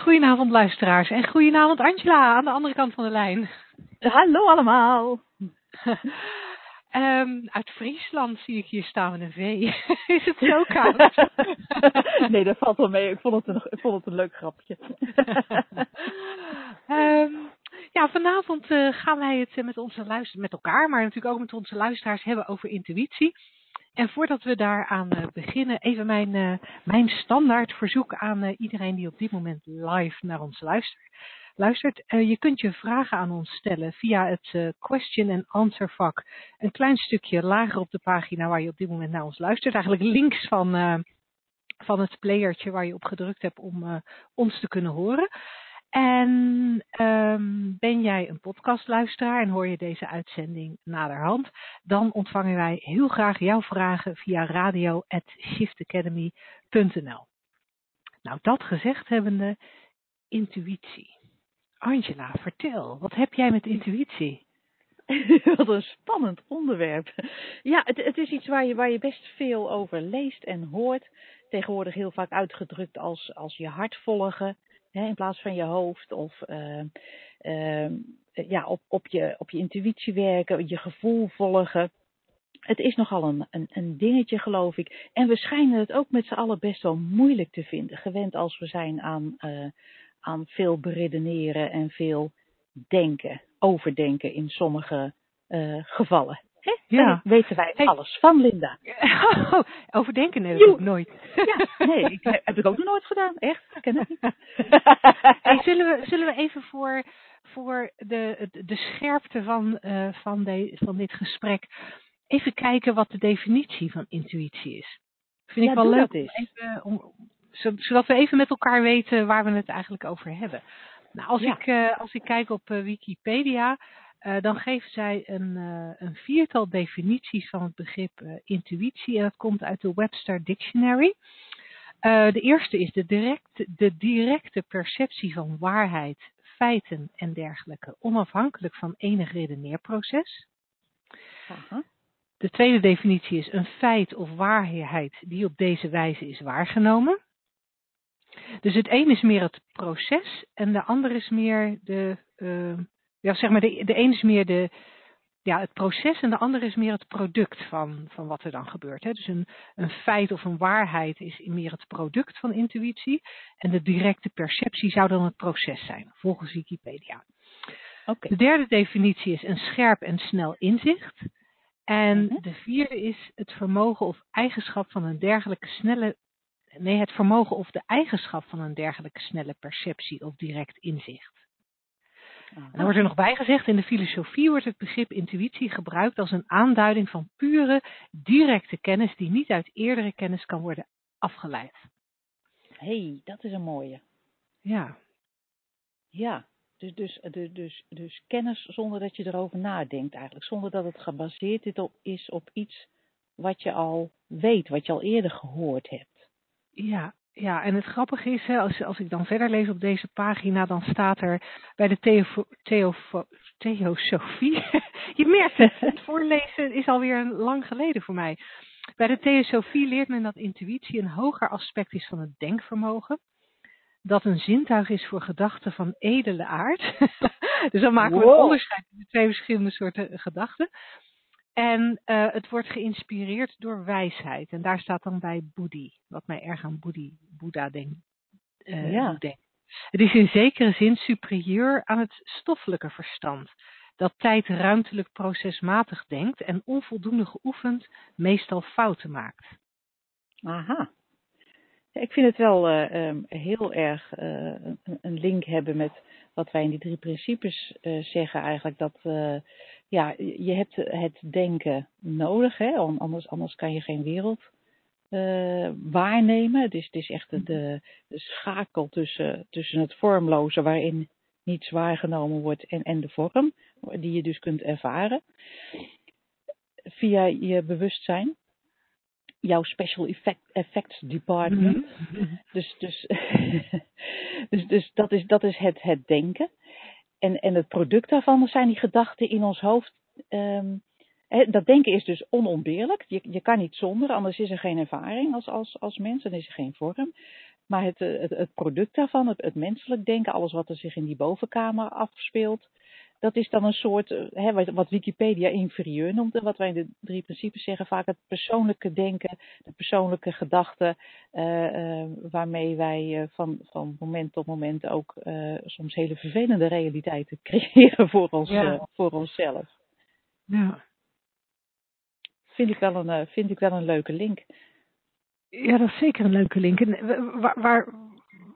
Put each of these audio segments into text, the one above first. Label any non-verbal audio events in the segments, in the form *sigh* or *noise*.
Goedenavond luisteraars en goedenavond Angela aan de andere kant van de lijn. Hallo allemaal. *laughs* Ehm, uit Friesland zie ik hier staan met een V. *laughs* Is het zo koud? *laughs* nee, dat valt wel mee. Ik vond het een, ik vond het een leuk grapje. Ehm, ja, vanavond eh, gaan wij het eh, met onze luisteraars, met elkaar, maar natuurlijk ook met onze luisteraars hebben over intuïtie. En voordat we daaraan uh, beginnen, even mijn, mijn standaard verzoek aan iedereen die op dit moment live naar ons luistert luistert. Je kunt je vragen aan ons stellen via het question and answer vak. Een klein stukje lager op de pagina waar je op dit moment naar ons luistert. Eigenlijk links van, van het playertje waar je op gedrukt hebt om ons te kunnen horen. En um, ben jij een podcastluisteraar en hoor je deze uitzending naderhand, dan ontvangen wij heel graag jouw vragen via radio.shiftacademy.nl. Nou, dat gezegd hebbende, intuïtie. Angela, vertel, wat heb jij met intuïtie? *laughs* wat een spannend onderwerp. Ja, het, het, is iets waar je, waar je best veel over leest en hoort. Tegenwoordig heel vaak uitgedrukt als, als je hart volgen, in plaats van je hoofd. Of uh, uh, ja, op, op, je, op je intuïtie werken, je gevoel volgen. Het is nogal een, een, een dingetje, geloof ik. En we schijnen het ook met z'n allen best wel moeilijk te vinden. Gewend als we zijn aan, uh, aan veel beredeneren en veel denken, overdenken in sommige uh, gevallen. Hè? Ja. weten wij alles van, Linda. *laughs* overdenken heb ik nooit. Ja, nee, ik, heb ik ook nog nooit gedaan. Echt, ken ik niet. *laughs* hey, zullen, we, zullen we even voor, voor de, de scherpte van, uh, van, de, van dit gesprek even kijken wat de definitie van intuïtie is? Vind ik wel leuk om even, om, zodat we even met elkaar weten waar we het eigenlijk over hebben. Nou, als, ik, uh, als ik kijk op uh, Wikipedia, uh, dan geeft zij een, een, viertal definities van het begrip intuïtie en dat komt uit de Webster Dictionary. de eerste is de, direct, de directe perceptie van waarheid, feiten en dergelijke, onafhankelijk van enig redeneerproces. Aha. De tweede definitie is een feit of waarheid die op deze wijze is waargenomen. Dus het een is meer het proces en de ander is meer de, ja zeg maar, de, de een is meer de, ja, het proces en de ander is meer het product van, van wat er dan gebeurt. Hè. Dus een, een feit of een waarheid is meer het product van intuïtie en de directe perceptie zou dan het proces zijn, volgens Wikipedia. Okay. De derde definitie is een scherp en snel inzicht. En mm -hmm. de vierde is het vermogen of eigenschap van een dergelijke snelle nee, het vermogen of de eigenschap van een dergelijke snelle perceptie of direct inzicht. En dan wordt er nog bij gezegd, in de filosofie wordt het begrip intuïtie gebruikt als een aanduiding van pure, directe kennis die niet uit eerdere kennis kan worden afgeleid. Hé, hey, dat is een mooie. Ja. Ja, dus, dus, dus, dus, dus kennis zonder dat je erover nadenkt eigenlijk. Zonder dat het gebaseerd is op iets wat je al weet, wat je al eerder gehoord hebt. Ja, ja, en het grappige is, hè, als, als ik dan verder lees op deze pagina, dan staat er bij de theo, theo, theosofie. *laughs* Je merkt het, het voorlezen is alweer lang geleden voor mij. Bij de theosofie leert men dat intuïtie een hoger aspect is van het denkvermogen. Dat een zintuig is voor gedachten van edele aard. *laughs* dus dan maken we een onderscheid tussen twee verschillende soorten gedachten. En uh, het wordt geïnspireerd door wijsheid. En daar staat dan bij Boeddhi, wat mij erg aan Boeddhi, Boeddha denkt. Uh, ja. denkt. Het is in zekere zin superieur aan het stoffelijke verstand, dat tijd ruimtelijk procesmatig denkt en onvoldoende geoefend meestal fouten maakt. Aha. Ik vind het wel uh, um, heel erg een, een, link hebben met wat wij in die drie principes zeggen eigenlijk. Dat ja, je hebt het denken nodig, hè? Anders, anders kan je geen wereld uh, waarnemen. Het is, het is echt de, de schakel tussen, tussen het vormloze waarin niets waargenomen wordt en, en de vorm die je dus kunt ervaren via je bewustzijn. Jouw special effect, effects department. Mhm. Dus, dus, *laughs* dus, dus dat is, dat is het, het denken. En, en het product daarvan zijn die gedachten in ons hoofd. Ehm, dat denken is dus onontbeerlijk. Je, je kan niet zonder, anders is er geen ervaring als, als, als mens, dan is er geen vorm. Maar het, eh, het, het product daarvan, het, het menselijk denken, alles wat er zich in die bovenkamer afspeelt, dat is dan een soort, eh, hè, wat- Wikipedia inferieur noemt. En wat wij in de drie principes zeggen, vaak het persoonlijke denken, de persoonlijke gedachten, eh, waarmee wij van, van moment tot moment ook soms hele vervelende realiteiten *laughs* creëren voor, ons, Ja. voor onszelf. Ja. Vind ik, wel een, vind ik wel een leuke link. Ja, dat is zeker een leuke link. En eh, waar, waar,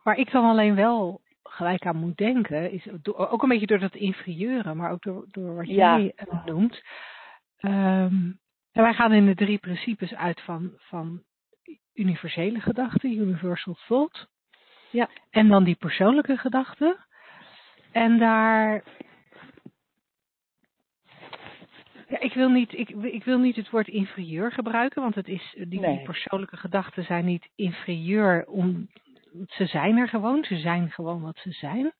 waar ik dan alleen wel gelijk aan moet denken, is ook een beetje door dat inferieure, maar ook door, door wat jij eh, noemt. Ehm, en wij gaan in de drie principes uit van, van universele gedachten, universal thought. Ja. En dan die persoonlijke gedachten. En daar. Ja, ik wil, niet, ik, ik wil niet het woord inferieur gebruiken, want het is, die, persoonlijke gedachten zijn niet inferieur. Om, ze zijn er gewoon, ze zijn gewoon wat ze zijn.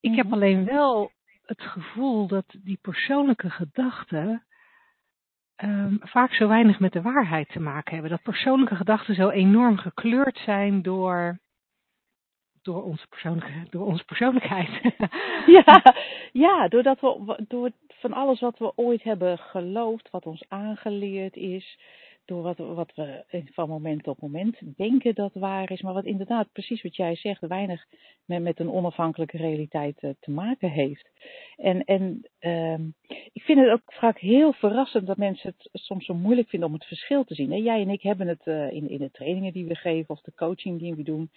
Ik heb Mhm. alleen wel het gevoel dat die persoonlijke gedachten ehm, vaak zo weinig met de waarheid te maken hebben. Dat persoonlijke gedachten zo enorm gekleurd zijn door, door, onze, persoonlijke, door onze persoonlijkheid. Ja, *laughs* ja doordat we, door van alles wat we ooit hebben geloofd, wat ons aangeleerd is, door wat, wat we van moment tot moment denken dat waar is, maar wat inderdaad, precies wat jij zegt, weinig met, met een onafhankelijke realiteit eh, te maken heeft. En, en ehm, ik vind het ook vaak heel verrassend dat mensen het soms zo moeilijk vinden om het verschil te zien. Jij en ik hebben het eh, in, in de trainingen die we geven of de coaching die we doen,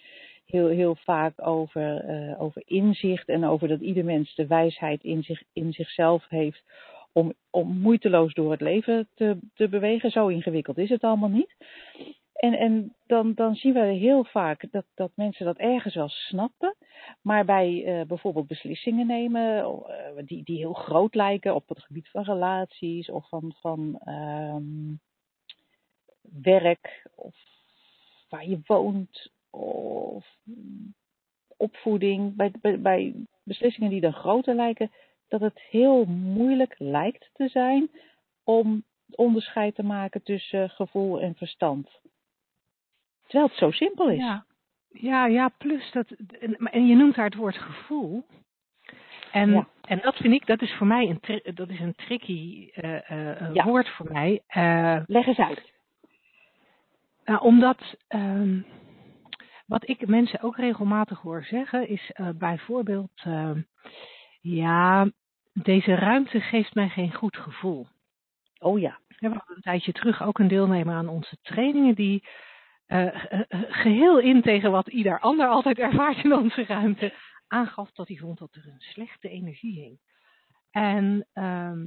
heel, heel vaak over, eh, over inzicht en over dat ieder mens de wijsheid in, zich, in zichzelf heeft om, om moeiteloos door het leven te, te bewegen. Zo ingewikkeld is het allemaal niet. En, en dan, dan zien we heel vaak dat, dat mensen dat ergens wel snappen, maar bij eh, bijvoorbeeld beslissingen nemen eh, die, die heel groot lijken op het gebied van relaties of van, van ehm, werk of waar je woont of mm, opvoeding, bij, bij, bij beslissingen die dan groter lijken, dat het heel moeilijk lijkt te zijn om onderscheid te maken tussen gevoel en verstand. Terwijl het zo simpel is. Ja, ja, ja plus dat. En, je noemt daar het woord gevoel. En, Ja. en dat vind ik, dat is voor mij een, dat is een tricky eh, eh, Ja. woord voor mij. Eh, Leg eens uit. nou, omdat ehm, wat ik mensen ook regelmatig hoor zeggen is eh, bijvoorbeeld, ehm, ja, deze ruimte geeft mij geen goed gevoel. Oh ja. We hadden een tijdje terug ook een deelnemer aan onze trainingen die eh, eh, eh, geheel in tegen wat ieder ander altijd *laughs* ervaart in onze ruimte, aangaf dat hij vond dat er een slechte energie hing. En, ehm,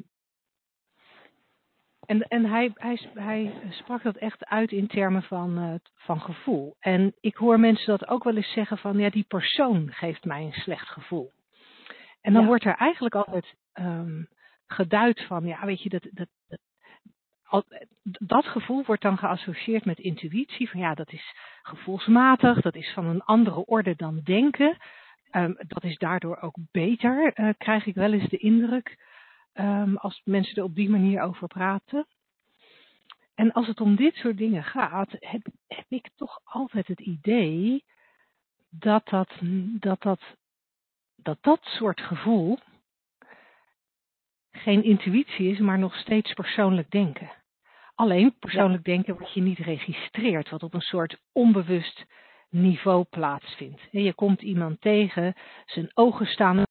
en, en hij, hij, hij sprak dat echt uit in termen van, eh, van gevoel. En ik hoor mensen dat ook wel eens zeggen van, ja, die persoon geeft mij een slecht gevoel. En dan Ja. wordt er eigenlijk altijd ehm, geduid van, ja, weet je, dat, dat, dat gevoel wordt dan geassocieerd met intuïtie. Van ja, dat is gevoelsmatig, dat is van een andere orde dan denken. Ehm, dat is daardoor ook beter, eh, krijg ik wel eens de indruk, ehm, als mensen er op die manier over praten. En als het om dit soort dingen gaat, heb, ik toch altijd het idee dat dat, dat, dat, dat, dat soort gevoel geen intuïtie is, maar nog steeds persoonlijk denken. Alleen persoonlijk denken wat je niet registreert, wat op een soort onbewust niveau plaatsvindt. Je komt iemand tegen, zijn ogen staan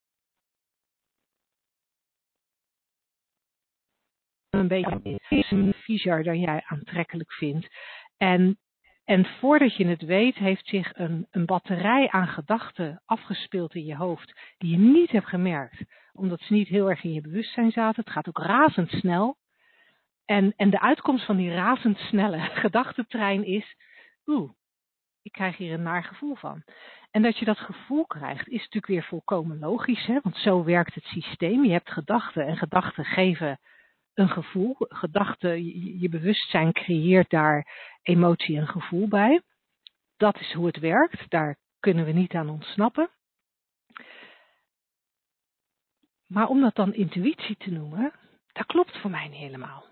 beetje viezer dan jij aantrekkelijk vindt. En, en voordat je het weet, heeft zich een, een batterij aan gedachten afgespeeld in je hoofd, die je niet hebt gemerkt, omdat ze niet heel erg in je bewustzijn zaten. Het gaat ook razendsnel. En, en de uitkomst van die razendsnelle *laughs* gedachtentrein is, oeh, ik krijg hier een naar gevoel van. En dat je dat gevoel krijgt, is natuurlijk weer volkomen logisch, hè? want zo werkt het systeem. Je hebt gedachten en gedachten geven een gevoel. Gedachten, je, je bewustzijn creëert daar emotie en gevoel bij. Dat is hoe het werkt, daar kunnen we niet aan ontsnappen. Maar om dat dan intuïtie te noemen, dat klopt voor mij niet helemaal.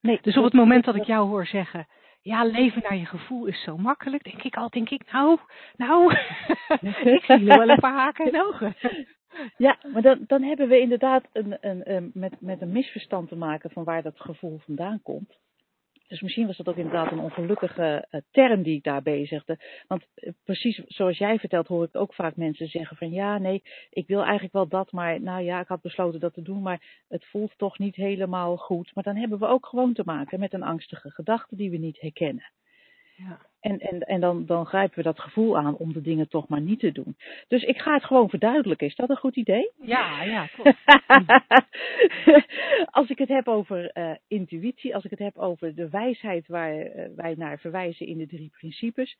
Nee, dus op het moment dat ik jou hoor zeggen, ja, leven naar je gevoel is zo makkelijk, denk ik al, denk ik, nou, nou, *laughs* ik zie nu wel een paar haken en ogen. Ja, maar dan, dan hebben we inderdaad een, een, een, met, met een misverstand te maken van waar dat gevoel vandaan komt. Dus misschien was dat ook inderdaad een ongelukkige uh, term die ik daar bezigde. Want uh, precies zoals jij vertelt, hoor ik ook vaak mensen zeggen van ja, nee, ik wil eigenlijk wel dat, maar nou ja, ik had besloten dat te doen, maar het voelt toch niet helemaal goed. Maar dan hebben we ook gewoon te maken met een angstige gedachte die we niet herkennen. Ja. En, en, en dan, dan grijpen we dat gevoel aan om de dingen toch maar niet te doen. Dus ik ga het gewoon verduidelijken. Is dat een goed idee? Ja, ja, klopt. *laughs* als ik het heb over uh, intuïtie, als ik het heb over de wijsheid waar uh, wij naar verwijzen in de drie principes,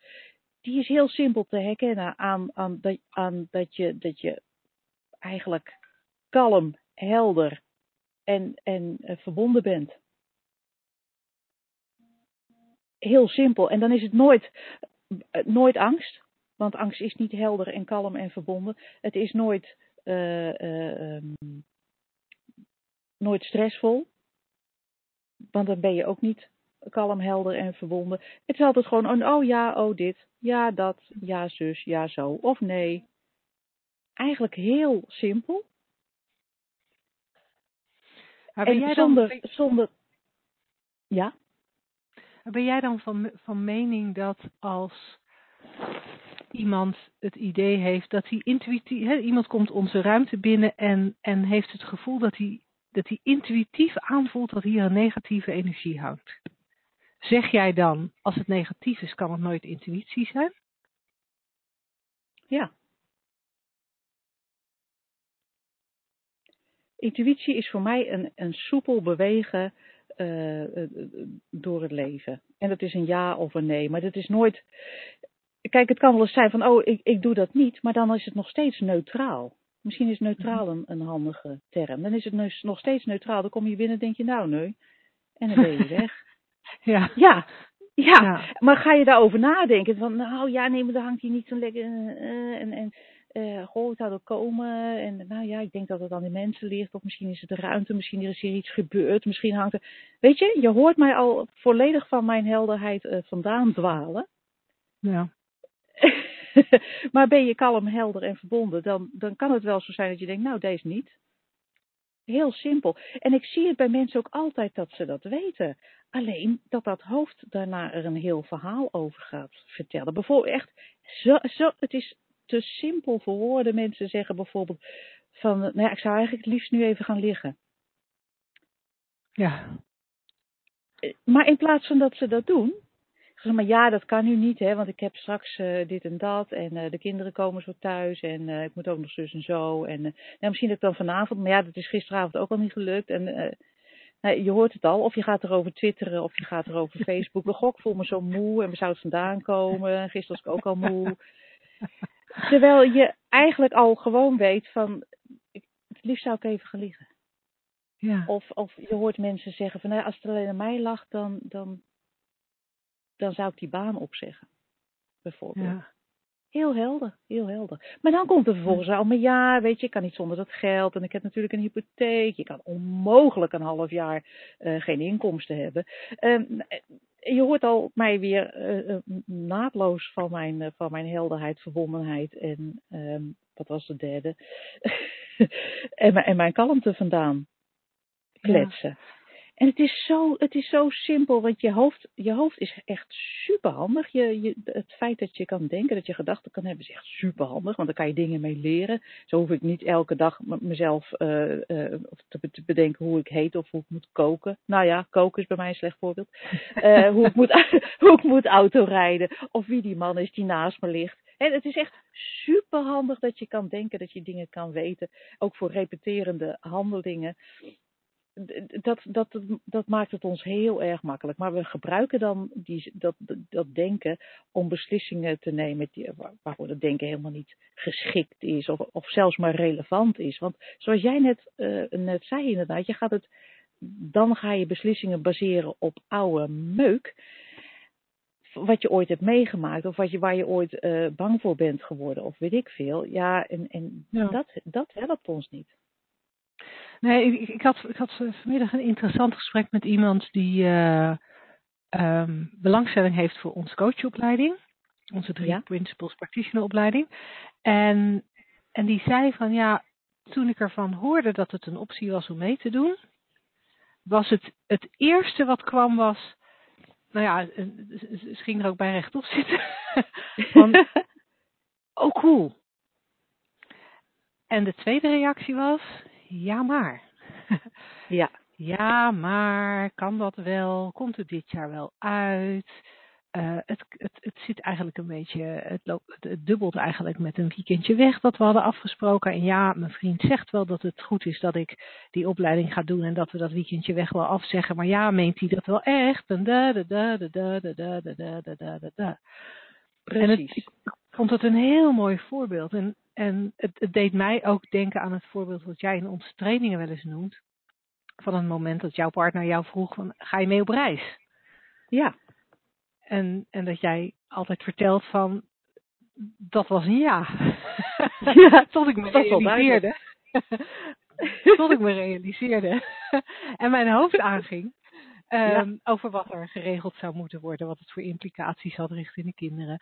die is heel simpel te herkennen aan, aan, dat, aan dat, je, dat je eigenlijk kalm, helder en, en uh, verbonden bent heel simpel. En dan is het nooit, eh, nooit angst. Want angst is niet helder en kalm en verbonden. Het is nooit, uh, uh, um, nooit stressvol. Want dan ben je ook niet kalm, helder en verbonden. Het is altijd gewoon, een, oh ja, oh dit, ja dat, ja zus, ja zo, of nee. Eigenlijk heel simpel. Maar ben jij zonder, dan... zonder, ja? Ben jij dan van, van mening dat als iemand het idee heeft dat hij intuïtief, iemand komt onze ruimte binnen en, en heeft het gevoel dat hij, dat hij intuïtief aanvoelt dat hier een negatieve energie hangt? Zeg jij dan, als het negatief is, kan het nooit intuïtie zijn? Ja. Intuïtie is voor mij een, een soepel bewegen uh, door het leven. En dat is een ja of een nee, maar dat is nooit. Kijk, het kan wel eens zijn van, oh, ik, ik doe dat niet, maar dan is het nog steeds neutraal. Misschien is neutraal een, een handige term. Dan is het nog steeds neutraal. Dan kom je binnen en denk je, nou, nee. En dan ben je weg. *laughs* ja. ja. Ja, ja, maar ga je daarover nadenken? Van, nou ja, nee, maar dan hangt hij niet zo lekker. Uh, en, en uh, goh, het zou er komen. En nou ja, ik denk dat het aan de mensen ligt. Of misschien is het de ruimte, misschien is hier iets gebeurd. Misschien hangt er. Weet je, je hoort mij al volledig van mijn helderheid uh, vandaan dwalen. Ja. *laughs* maar ben je kalm, helder en verbonden, dan, dan kan het wel zo zijn dat je denkt, nou, deze niet. Heel simpel. En ik zie het bij mensen ook altijd dat ze dat weten. Alleen dat dat hoofd daarna er een heel verhaal over gaat vertellen. Bijvoorbeeld echt, zo, zo, het is te simpel voor woorden. Mensen zeggen bijvoorbeeld van, nou ja, ik zou eigenlijk het liefst nu even gaan liggen. Ja. Maar in plaats van dat ze dat doen, zeggen maar ja, dat kan nu niet, hè, want ik heb straks uh, dit en dat en uh, de kinderen komen zo thuis en uh, ik moet ook nog zus en zo. En nou, misschien dat dan vanavond, maar ja, dat is gisteravond ook al niet gelukt. En nou, je hoort het al, of je gaat erover twitteren of je gaat erover *laughs* Facebook. De gok voel me zo moe en we zouden vandaan komen. Gisteren was ik ook al moe. *laughs* Terwijl je eigenlijk al gewoon weet van, het liefst zou ik even gaan liggen. Ja. Of, of je hoort mensen zeggen van, nou, als het alleen aan mij lag, dan, dan, dan zou ik die baan opzeggen. Bijvoorbeeld. Ja. Heel helder, heel helder. Maar dan komt er vervolgens al, maar ja, weet je, ik kan niet zonder dat geld. En ik heb natuurlijk een hypotheek. Je kan onmogelijk een half jaar uh, geen inkomsten hebben. Uh, je hoort al mij weer uh, naadloos van mijn, uh, van mijn helderheid, verbondenheid en um, wat was de derde? *laughs* en, en mijn kalmte vandaan kletsen. Ja. En het is, zo, het is zo simpel, want je hoofd, je hoofd is echt superhandig. Je, het feit dat je kan denken, dat je gedachten kan hebben, is echt superhandig. Want dan kan je dingen mee leren. Zo hoef ik niet elke dag mezelf uh, uh, te, bedenken hoe ik heet of hoe ik moet koken. Nou ja, koken is bij mij een slecht voorbeeld. Uh, hoe, ik moet, *laughs* hoe ik moet autorijden. Of wie die man is die naast me ligt. En het is echt superhandig dat je kan denken, dat je dingen kan weten. Ook voor repeterende handelingen. Dat, dat, dat maakt het ons heel erg makkelijk. Maar we gebruiken dan die, dat, dat denken om beslissingen te nemen die, waarvoor dat denken helemaal niet geschikt is of, of zelfs maar relevant is. Want zoals jij net, uh, net zei inderdaad, je gaat het, dan ga je beslissingen baseren op oude meuk. Wat je ooit hebt meegemaakt of wat je, waar je ooit uh, bang voor bent geworden of weet ik veel. Ja, en, en ja. Dat, dat helpt ons niet. Nee, ik, ik, had, ik had vanmiddag een interessant gesprek met iemand die uh, um, belangstelling heeft voor onze coachopleiding. Onze drie ja. Principles Practitioner opleiding. En, en die zei van ja, toen ik ervan hoorde dat het een optie was om mee te doen, was het het eerste wat kwam was, nou ja, ze ging er ook bij rechtop zitten. *laughs* van, *laughs* oh cool. En de tweede reactie was, ja maar. ja. Ja, maar kan dat wel? Komt het dit jaar wel uit? Uh, het, het, het zit eigenlijk een beetje, het, loopt, het dubbelt eigenlijk met een weekendje weg dat we hadden afgesproken. En ja, mijn vriend zegt wel dat het goed is dat ik die opleiding ga doen en dat we dat weekendje weg wel afzeggen. Maar ja, meent hij dat wel echt? En da da da da da da da da da da da da. Precies. En het, ik vond het een heel mooi voorbeeld. En en het, het, deed mij ook denken aan het voorbeeld wat jij in onze trainingen wel eens noemt. Van het moment dat jouw partner jou vroeg van, ga je mee op reis? Ja. En, en dat jij altijd vertelt van, dat was een ja. *laughs* ja *laughs* *laughs* Tot ik me realiseerde. Tot ik me realiseerde. en mijn hoofd aanging. Um, ja. Over wat er geregeld zou moeten worden. Wat het voor implicaties had richting de kinderen.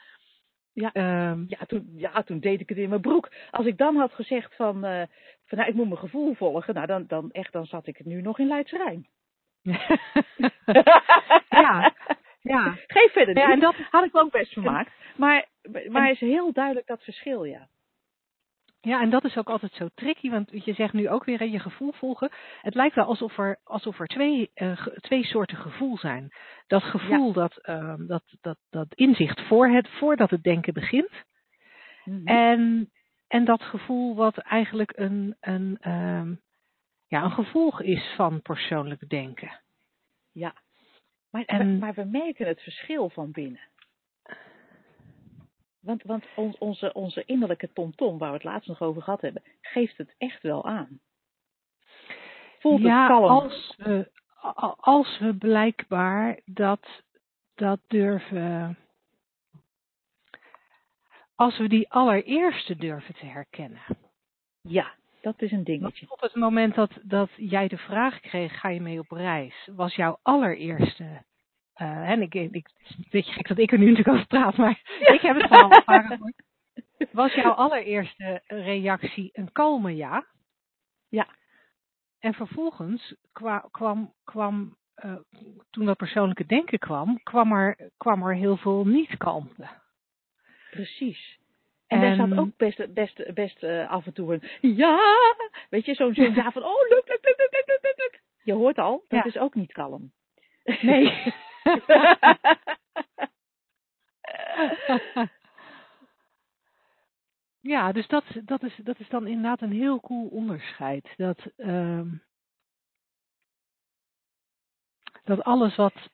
Ja, um, ja, toen, ja, toen deed ik het in mijn broek. Als ik dan had gezegd van, uh, van nou, ik moet mijn gevoel volgen, nou dan, dan echt, dan zat ik het nu nog in Leidse Rijn. *laughs* ja, ja. Geef verder. Ja, en dat had ik ook best gemaakt. Maar, maar is heel duidelijk dat verschil, ja. Ja, en dat is ook altijd zo tricky, want je zegt nu ook weer je gevoel volgen. Het lijkt wel alsof er, alsof er twee, uh, twee soorten gevoel zijn. Dat gevoel, ja. dat, uh, dat, dat, dat inzicht voor het, voordat het denken begint. Mm-hmm. En, en dat gevoel wat eigenlijk een, een, uh, ja, een gevolg is van persoonlijk denken. Ja, maar, en, maar we merken het verschil van binnen. Want, want on, onze, onze innerlijke tomtom, waar we het laatst nog over gehad hebben, geeft het echt wel aan. Voelt ja, het kalm. Als we, als we blijkbaar dat, dat durven. Als we die allereerste durven te herkennen. Ja, dat is een dingetje. Want op het moment dat, dat jij de vraag kreeg, ga je mee op reis, was jouw allereerste uh, en ik, ik, het is een beetje gek dat ik er nu natuurlijk over praat, maar ik heb het verhaal vaker *laughs* gehoord. Was jouw allereerste reactie een kalme ja? Ja. En vervolgens kwam, kwam, kwam uh, toen dat persoonlijke denken kwam, kwam er, kwam er heel veel niet-kalmte. Precies. En, en daar zat ook best, best, best uh, af en toe een ja, weet je, zo'n zo ja van oh, lukt, lukt, lukt, lukt. Je hoort al, dat ja. is ook niet kalm. Nee. *laughs* *laughs* ja, dus dat, dat, is, dat is dan inderdaad een heel cool onderscheid. Dat, um, dat alles wat,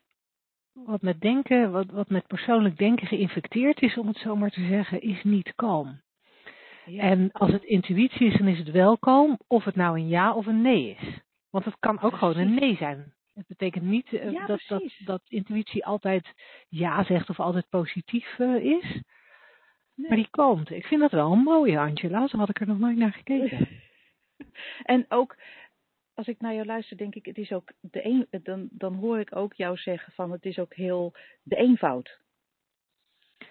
wat met denken, wat, wat met persoonlijk denken geïnfecteerd is, om het zo maar te zeggen, is niet kalm. Ja. En als het intuïtie is, dan is het wel kalm, of het nou een ja of een nee is. Want het kan ook gewoon een nee zijn. Het betekent niet uh, ja, dat, dat, dat intuïtie altijd ja zegt of altijd positief uh, is. Nee. Maar die komt. Ik vind dat wel een mooie, Angela. Zo had ik er nog nooit naar gekeken. *laughs* en ook, als ik naar jou luister, denk ik, het is ook de een, dan, dan hoor ik ook jou zeggen van het is ook heel de eenvoud.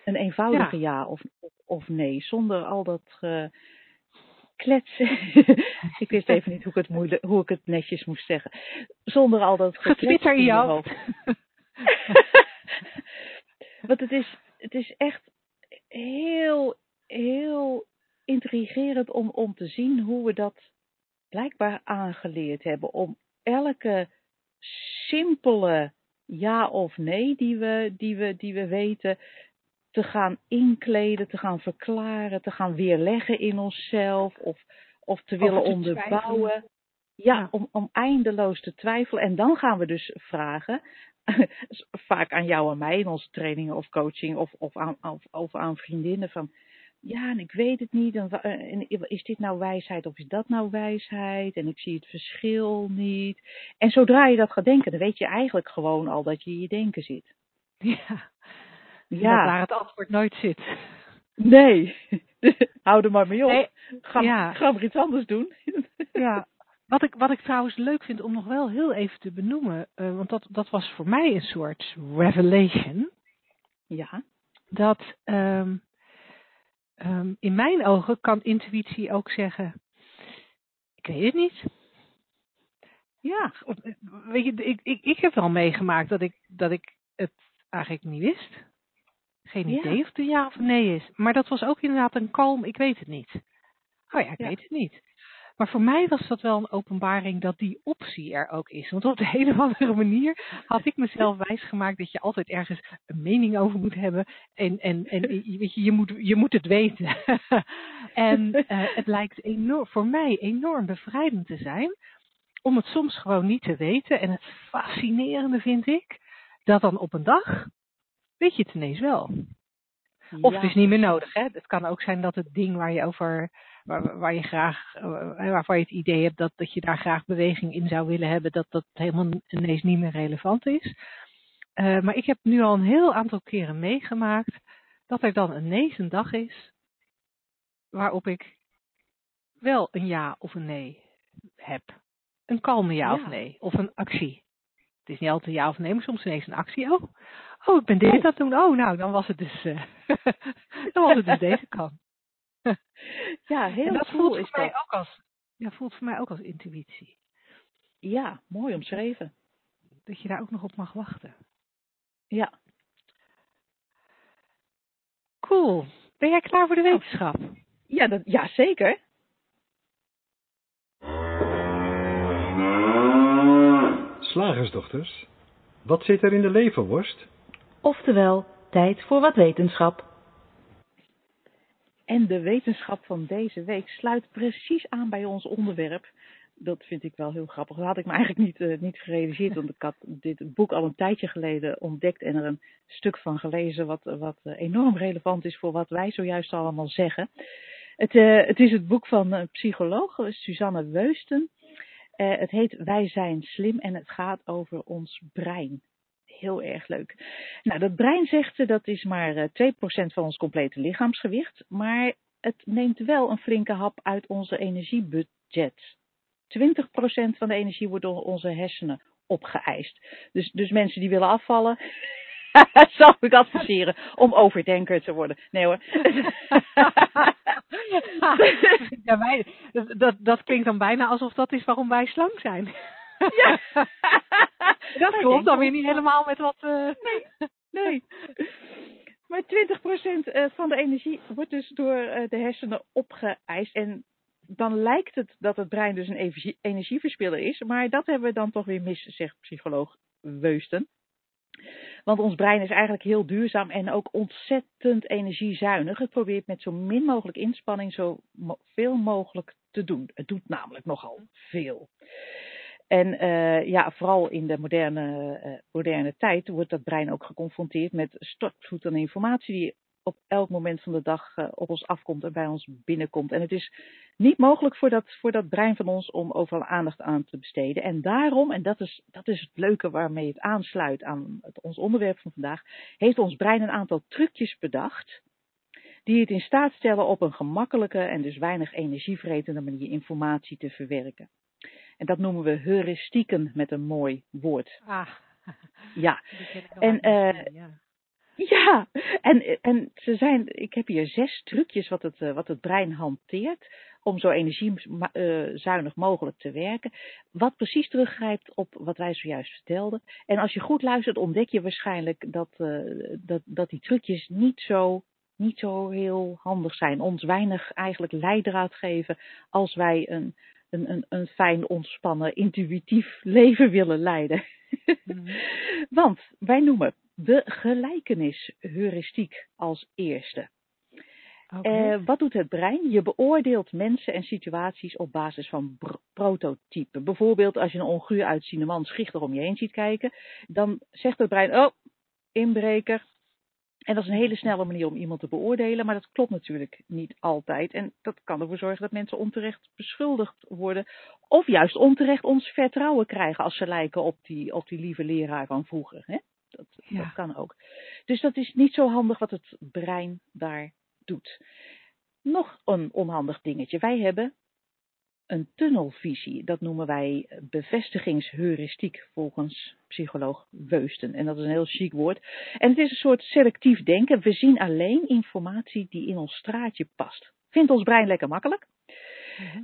Een eenvoudige ja, ja of, of nee, zonder al dat uh, kletsen. *laughs* ik wist even niet hoe ik, het moeilijk, hoe ik het netjes moest zeggen. Zonder al dat getwitter hoofd. *laughs* Want het is, het is echt heel, heel intrigerend om, om te zien hoe we dat blijkbaar aangeleerd hebben. Om elke simpele ja of nee die we, die we, die we weten, te gaan inkleden, te gaan verklaren, te gaan weerleggen in onszelf of, of te willen onderbouwen. Ja, Om, om eindeloos te twijfelen. En dan gaan we dus vragen, *laughs* vaak aan jou en mij in onze trainingen of coaching of, of, aan, of, of aan vriendinnen van, ja, en ik weet het niet. En, is dit nou wijsheid of is dat nou wijsheid? En ik zie het verschil niet. En zodra je dat gaat denken, dan weet je eigenlijk gewoon al dat je in je denken zit. Ja, ja. waar het antwoord nooit zit. Nee, *laughs* hou er maar mee op. ga, ja. ga maar iets anders doen. *laughs* Ja, wat ik, wat ik trouwens leuk vind om nog wel heel even te benoemen, uh, want dat, dat was voor mij een soort revelation. Ja. Dat um, um, in mijn ogen kan intuïtie ook zeggen, ik weet het niet. Ja, weet je, ik, ik, ik heb wel meegemaakt dat ik, dat ik het eigenlijk niet wist. Geen idee of het een ja of een nee is. Maar dat was ook inderdaad een kalm, ik weet het niet. Oh ja, ik weet het niet. Maar voor mij was dat wel een openbaring dat die optie er ook is. Want op de *laughs* een of andere manier had ik mezelf *laughs* wijsgemaakt dat je altijd ergens een mening over moet hebben. En, en, en *laughs* weet je, je, moet, je moet het weten. en uh, het lijkt enorm, voor mij enorm bevrijdend te zijn om het soms gewoon niet te weten. En het fascinerende vind ik dat dan op een dag weet je het ineens wel. Of het is niet meer nodig. Hè? Het kan ook zijn dat het ding waar je over, waar, waar je graag, eh, waarvan je het idee hebt dat, dat je daar graag beweging in zou willen hebben, dat dat helemaal ineens niet meer relevant is. Uh, maar ik heb nu al een heel aantal keren meegemaakt dat er dan ineens een dag is waarop ik wel een ja of een nee heb. Een kalme ja, ja. of nee, of een actie. Het is niet altijd ja of nee, maar soms ineens een actie. Oh, oh ik ben dit aan het doen. Oh, nou, dan was het dus, uh, *laughs* dan was het dus deze kant. *laughs* ja, heel en dat cool voelt is voor mij dat. ook als, ja, voelt voor mij ook als intuïtie. Ja, mooi omschreven. Dat je daar ook nog op mag wachten. Ja. Cool. Ben jij klaar voor de wetenschap? Ja, dat, ja zeker. Slagersdochters, wat zit er in de leverworst? Oftewel, tijd voor wat wetenschap. En de wetenschap van deze week sluit precies aan bij ons onderwerp. Dat vind ik wel heel grappig. Dat had ik me eigenlijk niet, uh, niet gerealiseerd, want ik had dit boek al een tijdje geleden ontdekt en er een stuk van gelezen wat, wat uh, enorm relevant is voor wat wij zojuist allemaal zeggen. Het, uh, het is het boek van een psycholoog, Suzanne Weusten. Het heet Wij zijn slim en het gaat over ons brein. Heel erg leuk. Nou, dat brein zegt ze dat is maar uh, 2% van ons complete lichaamsgewicht, maar het neemt wel een flinke hap uit onze energiebudget. 20% van de energie wordt door onze hersenen opgeëist. Dus, dus mensen die willen afvallen, *laughs* zou ik adviseren om overdenker te worden. Nee hoor. *laughs* ja, wij, dat, dat klinkt dan bijna alsof dat is waarom wij slank zijn. Ja. *laughs* dat klopt dan weer niet helemaal met wat... Uh... Nee, *laughs* nee. Maar 20% van de energie wordt dus door de hersenen opgeëist. En dan lijkt het dat het brein dus een energieverspiller is. Maar dat hebben we dan toch weer mis, zegt psycholoog Weusten. Want ons brein is eigenlijk heel duurzaam en ook ontzettend energiezuinig. Het probeert met zo min mogelijk inspanning zo veel mogelijk te doen. Het doet namelijk nogal veel. En uh, ja, vooral in de moderne, uh, moderne tijd wordt dat brein ook geconfronteerd met stortvloed aan informatie die op elk moment van de dag uh, op ons afkomt en bij ons binnenkomt. En het is niet mogelijk voor dat, voor dat brein van ons om overal aandacht aan te besteden. En daarom, en dat is, dat is het leuke waarmee het aansluit aan het, ons onderwerp van vandaag, heeft ons brein een aantal trucjes bedacht. Die het in staat stellen op een gemakkelijke en dus weinig energievretende manier informatie te verwerken. En dat noemen we heuristieken met een mooi woord. Ah, ja. *laughs* En, uh, ja. Ja, en, en ze zijn, ik heb hier zes trucjes wat het, wat het brein hanteert om zo energiezuinig mogelijk te werken. Wat precies teruggrijpt op wat wij zojuist vertelden. En als je goed luistert ontdek je waarschijnlijk dat, uh, dat, dat die trucjes niet zo, niet zo heel handig zijn. Ons weinig eigenlijk leidraad geven als wij een, een, een, een fijn, ontspannen, intuïtief leven willen leiden. Mm. *laughs* Want wij noemen de gelijkenisheuristiek als eerste. Eh, wat doet het brein? Je beoordeelt mensen en situaties op basis van prototypen. Bijvoorbeeld als je een onguur uitziende man schichtig om je heen ziet kijken, dan zegt het brein, oh, inbreker. En dat is een hele snelle manier om iemand te beoordelen, maar dat klopt natuurlijk niet altijd. En dat kan ervoor zorgen dat mensen onterecht beschuldigd worden, of juist onterecht ons vertrouwen krijgen als ze lijken op die, op die lieve leraar van vroeger. Hè? Dat, Ja. dat kan ook. Dus dat is niet zo handig wat het brein daar doet. Nog een onhandig dingetje. Wij hebben een tunnelvisie. Dat noemen wij bevestigingsheuristiek volgens psycholoog Weusten. En dat is een heel chic woord. En het is een soort selectief denken. We zien alleen informatie die in ons straatje past. Vindt ons brein lekker makkelijk.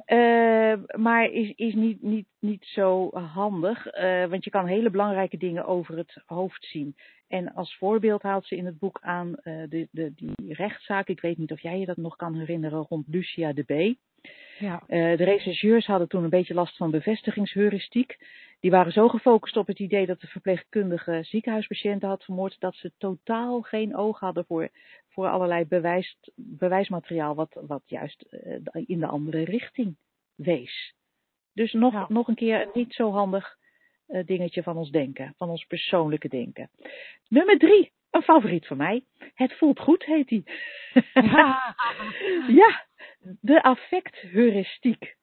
Eh, maar is, is niet, niet, niet zo handig, eh, want je kan hele belangrijke dingen over het hoofd zien. En als voorbeeld haalt ze in het boek aan eh, de, de, die rechtszaak, ik weet niet of jij je dat nog kan herinneren, rond Lucia de B. Ja. Eh, de rechercheurs hadden toen een beetje last van bevestigingsheuristiek. Die waren zo gefocust op het idee dat de verpleegkundige ziekenhuispatiënten had vermoord, dat ze totaal geen oog hadden voor, voor allerlei bewijs, bewijsmateriaal wat, wat juist eh, in de andere richting wees. Dus nog, Ja. nog een keer een niet zo handig eh, dingetje van ons denken, van ons persoonlijke denken. Nummer drie, een favoriet van mij. Het voelt goed, heet die. Ja. *laughs* ja, de affectheuristiek.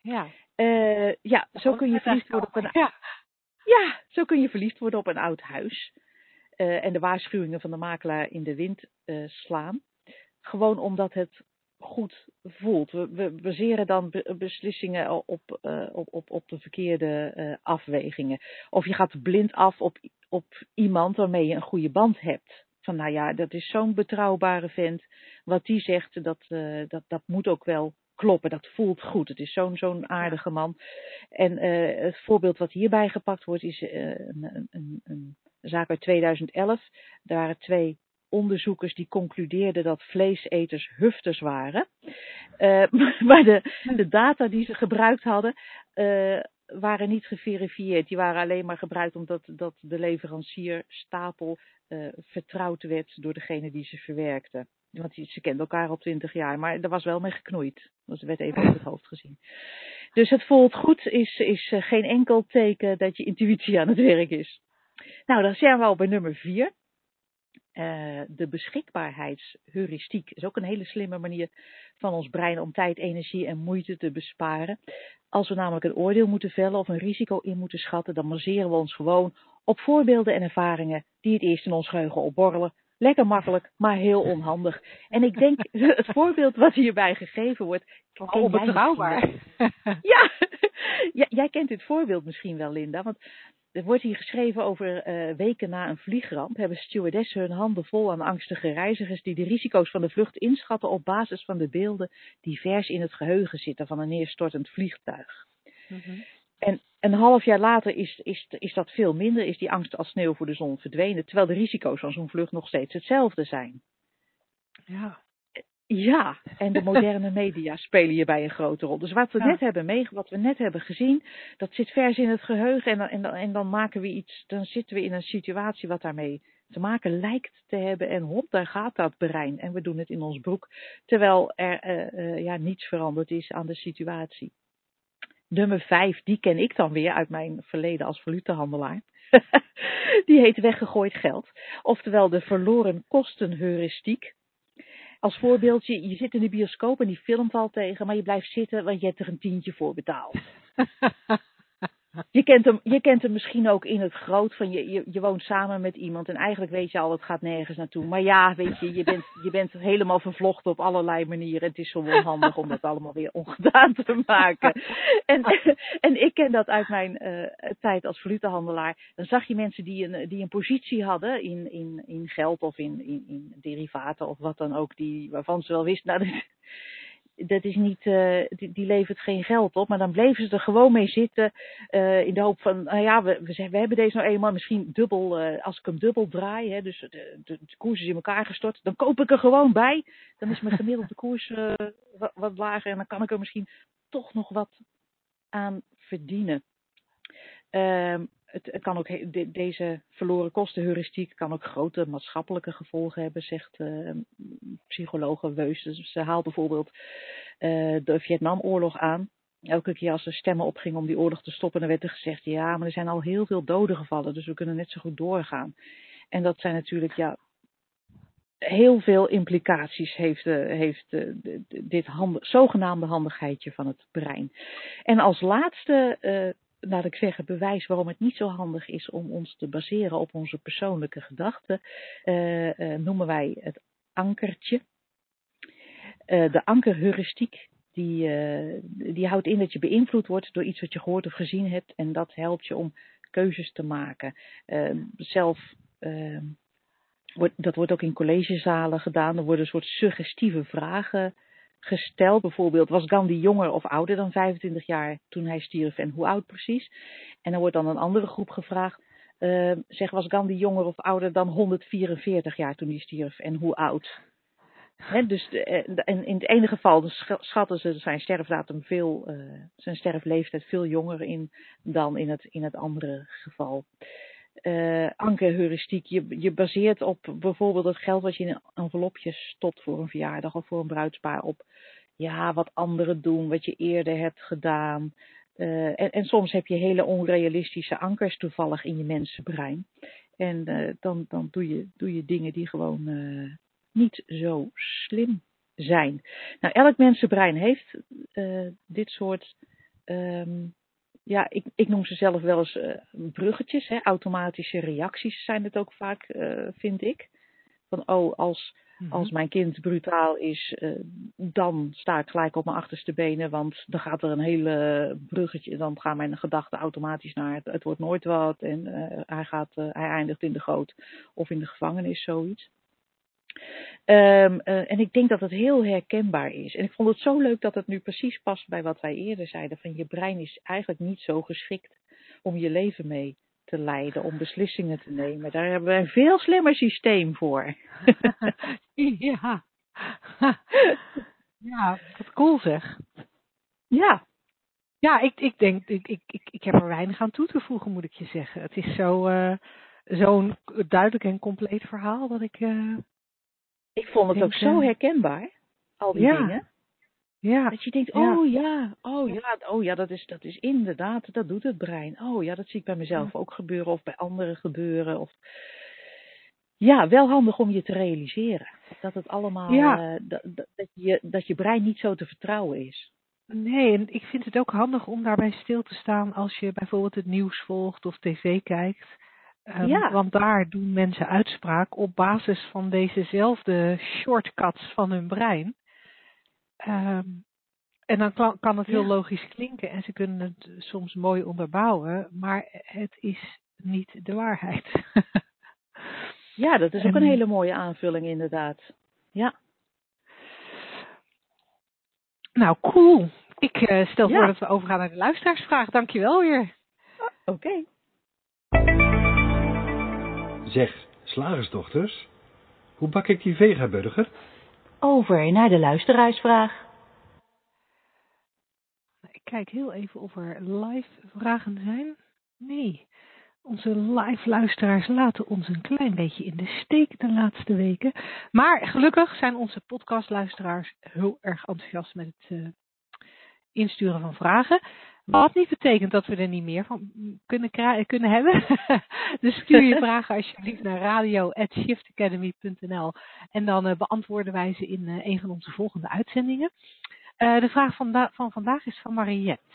ja. Eh, ja, zo kun je verliefd worden op een, Ja. ja, zo kun je verliefd worden op een oud huis. Eh, en de waarschuwingen van de makelaar in de wind eh, slaan. Gewoon omdat het goed voelt. We, we baseren dan be- beslissingen op, op, op, op de verkeerde afwegingen. Of je gaat blind af op, op iemand waarmee je een goede band hebt. Van nou ja, dat is zo'n betrouwbare vent. Wat die zegt, dat, eh, dat, dat moet ook wel kloppen. Dat voelt goed. Het is zo'n zo'n aardige man. En eh, het voorbeeld wat hierbij gepakt wordt is eh, een, een, een, zaak uit 2011. Daar waren twee onderzoekers die concludeerden dat vleeseters hufters waren. *laughs* Maar de, de data die ze gebruikt hadden waren niet geverifieerd. Die waren alleen maar gebruikt omdat dat de leverancier stapel eh, vertrouwd werd door degene die ze verwerkte. Want ze kenden elkaar al twintig jaar, maar er was wel mee geknoeid. Dat werd even *laughs* over het hoofd gezien. Dus het voelt goed is, is eh, geen enkel teken dat je intuïtie aan het werk is. Nou, dan zijn we al bij nummer vier. Eh, de beschikbaarheidsheuristiek is ook een hele slimme manier van ons brein om tijd, energie en moeite te besparen. Als we namelijk een oordeel moeten vellen of een risico in moeten schatten, dan baseren we ons gewoon op voorbeelden en ervaringen die het eerst in ons geheugen opborrelen. Lekker makkelijk, maar heel onhandig. En ik denk, *laughs* het voorbeeld wat hierbij gegeven wordt, jij Onbetrouwbaar. *laughs* ja, *laughs* ja, jij kent dit voorbeeld misschien wel, Linda. Want er wordt hier geschreven over eh, weken na een vliegramp. Hebben stewardessen hun handen vol aan angstige reizigers die de risico's van de vlucht inschatten op basis van de beelden die vers in het geheugen zitten van een neerstortend vliegtuig. Mhm. En een half jaar later is, is, is dat veel minder, is die angst als sneeuw voor de zon verdwenen, terwijl de risico's van zo'n vlucht nog steeds hetzelfde zijn. Ja. Ja, en de *laughs* moderne media spelen hierbij een grote rol. Dus wat we, Ja. net hebben mee, wat we net hebben gezien, dat zit vers in het geheugen. En dan, en, dan, en dan maken we iets, dan zitten we in een situatie wat daarmee te maken lijkt te hebben. En hop, daar gaat dat brein. En we doen het in ons broek. Terwijl er eh, eh, ja, niets veranderd is aan de situatie. Nummer vijf, die ken ik dan weer uit mijn verleden als valutehandelaar. *laughs* die heet weggegooid geld. Oftewel de verloren kostenheuristiek. Als voorbeeldje, je zit in de bioscoop en die film valt tegen, maar je blijft zitten, want je hebt er een tientje voor betaald. *laughs* Je kent hem, je kent hem misschien ook in het groot, van je, je, je woont samen met iemand en eigenlijk weet je al, het gaat nergens naartoe. Maar ja, weet je, je bent, je bent helemaal vervlochten op allerlei manieren. Het is zo onhandig om dat allemaal weer ongedaan te maken. En, en ik ken dat uit mijn eh, tijd als valutehandelaar. Dan zag je mensen die een, die een positie hadden in, in, in geld of in, in, in derivaten of wat dan ook, die, waarvan ze wel wisten, nou, dat is niet, eh, die, die levert geen geld op. Maar dan bleven ze er gewoon mee zitten. eh, in de hoop van, nou ja, we, we, we hebben deze nou eenmaal misschien dubbel, eh, als ik hem dubbel draai, hè, dus de, de, de koers is in elkaar gestort, dan koop ik er gewoon bij. Dan is mijn *laughs* gemiddelde koers wat, wat lager en dan kan ik er misschien toch nog wat aan verdienen. Het, kan ook deze verloren kostenheuristiek kan ook grote maatschappelijke gevolgen hebben, zegt uh, psychologe Weus. Dus ze haalt bijvoorbeeld uh, de Vietnamoorlog aan. Elke keer als er stemmen opgingen om die oorlog te stoppen, dan werd er gezegd: ja, maar er zijn al heel veel doden gevallen, dus we kunnen net zo goed doorgaan. En dat zijn natuurlijk ja, heel veel implicaties heeft, uh, heeft dit zogenaamde handigheidje van het brein. En als laatste, laat ik zeggen, bewijs waarom het niet zo handig is om ons te baseren op onze persoonlijke gedachten, noemen wij het ankertje. de ankerheuristiek, die, die houdt in dat je beïnvloed wordt door iets wat je gehoord of gezien hebt en dat helpt je om keuzes te maken. zelf dat wordt ook in collegezalen gedaan. Er worden een soort suggestieve vragen gesteld. Bijvoorbeeld, was Gandhi jonger of ouder dan 25 jaar toen hij stierf en hoe oud precies? En dan wordt dan een andere groep gevraagd. Uh, zeg, was Gandhi jonger of ouder dan 144 jaar toen hij stierf en hoe oud? He, dus de, en in het ene geval schatten ze zijn sterfdatum veel, uh, zijn sterfleeftijd veel jonger in dan in het, in het andere geval uh, ankerheuristiek. Je, je baseert op bijvoorbeeld het geld wat je in een envelopje stopt voor een verjaardag of voor een bruidspaar op ja, wat anderen doen, wat je eerder hebt gedaan. Uh, en, en soms heb je hele onrealistische ankers toevallig in je mensenbrein. En uh, dan, dan doe, je, doe je dingen die gewoon niet zo slim zijn. Nou, elk mensenbrein heeft dit soort um, ja, ik, ik noem ze zelf wel eens uh, bruggetjes, hè, automatische reacties zijn het ook vaak, uh, vind ik. Van, oh, als, mm -hmm. als mijn kind brutaal is, uh, dan sta ik gelijk op mijn achterste benen, want dan gaat er een hele bruggetje, dan gaan mijn gedachten automatisch naar het, het wordt nooit wat en hij, gaat, hij eindigt in de goot of in de gevangenis, zoiets. Um, uh, en ik denk dat het heel herkenbaar is. En ik vond het zo leuk dat het nu precies past bij wat wij eerder zeiden. Van je brein is eigenlijk niet zo geschikt om je leven mee te leiden, om beslissingen te nemen. Daar hebben we een veel slimmer systeem voor. *laughs* ja. *laughs* ja, wat cool zeg. Ja. Ja, ik, ik denk, ik, ik, ik, ik heb er weinig aan toe te voegen, moet ik je zeggen. Het is zo, uh, zo'n duidelijk en compleet verhaal dat ik. Uh, ik vond het ook zo herkenbaar, al die ja. dingen. Ja. Dat je denkt, oh ja, oh ja, oh ja, dat is, dat is inderdaad, dat doet het brein. Oh ja, dat zie ik bij mezelf ook gebeuren of bij anderen gebeuren. Of... Ja, wel handig om je te realiseren. Dat het allemaal, ja. uh, dat, dat, je, dat je brein niet zo te vertrouwen is. Nee, en ik vind het ook handig om daarbij stil te staan als je bijvoorbeeld het nieuws volgt of tv kijkt. Um, ja. Want daar doen mensen uitspraak op basis van dezezelfde shortcuts van hun brein. Um, en dan kan, het heel Ja. logisch klinken en ze kunnen het soms mooi onderbouwen, maar het is niet de waarheid. *laughs* Ja, dat is ook En- een hele mooie aanvulling inderdaad. Ja, nou, cool. Ik eh, stel Ja. voor dat we overgaan naar de luisteraarsvraag. Dankjewel weer. oké. Zeg, slagersdochters, hoe bak ik die vegaburger? Over naar de luisteraarsvraag. Ik kijk heel even of er live vragen zijn. Nee. Onze live luisteraars laten ons een klein beetje in de steek de laatste weken. Maar gelukkig zijn onze podcastluisteraars heel erg enthousiast met het eh, insturen van vragen. Wat niet betekent dat we er niet meer van kunnen, kunnen hebben. *laughs* dus stuur je *laughs* vragen alsjeblieft naar radio.shiftacademy.nl en dan eh, beantwoorden wij ze in eh, een van onze volgende uitzendingen. Eh, de vraag van, van vandaag is van Mariette.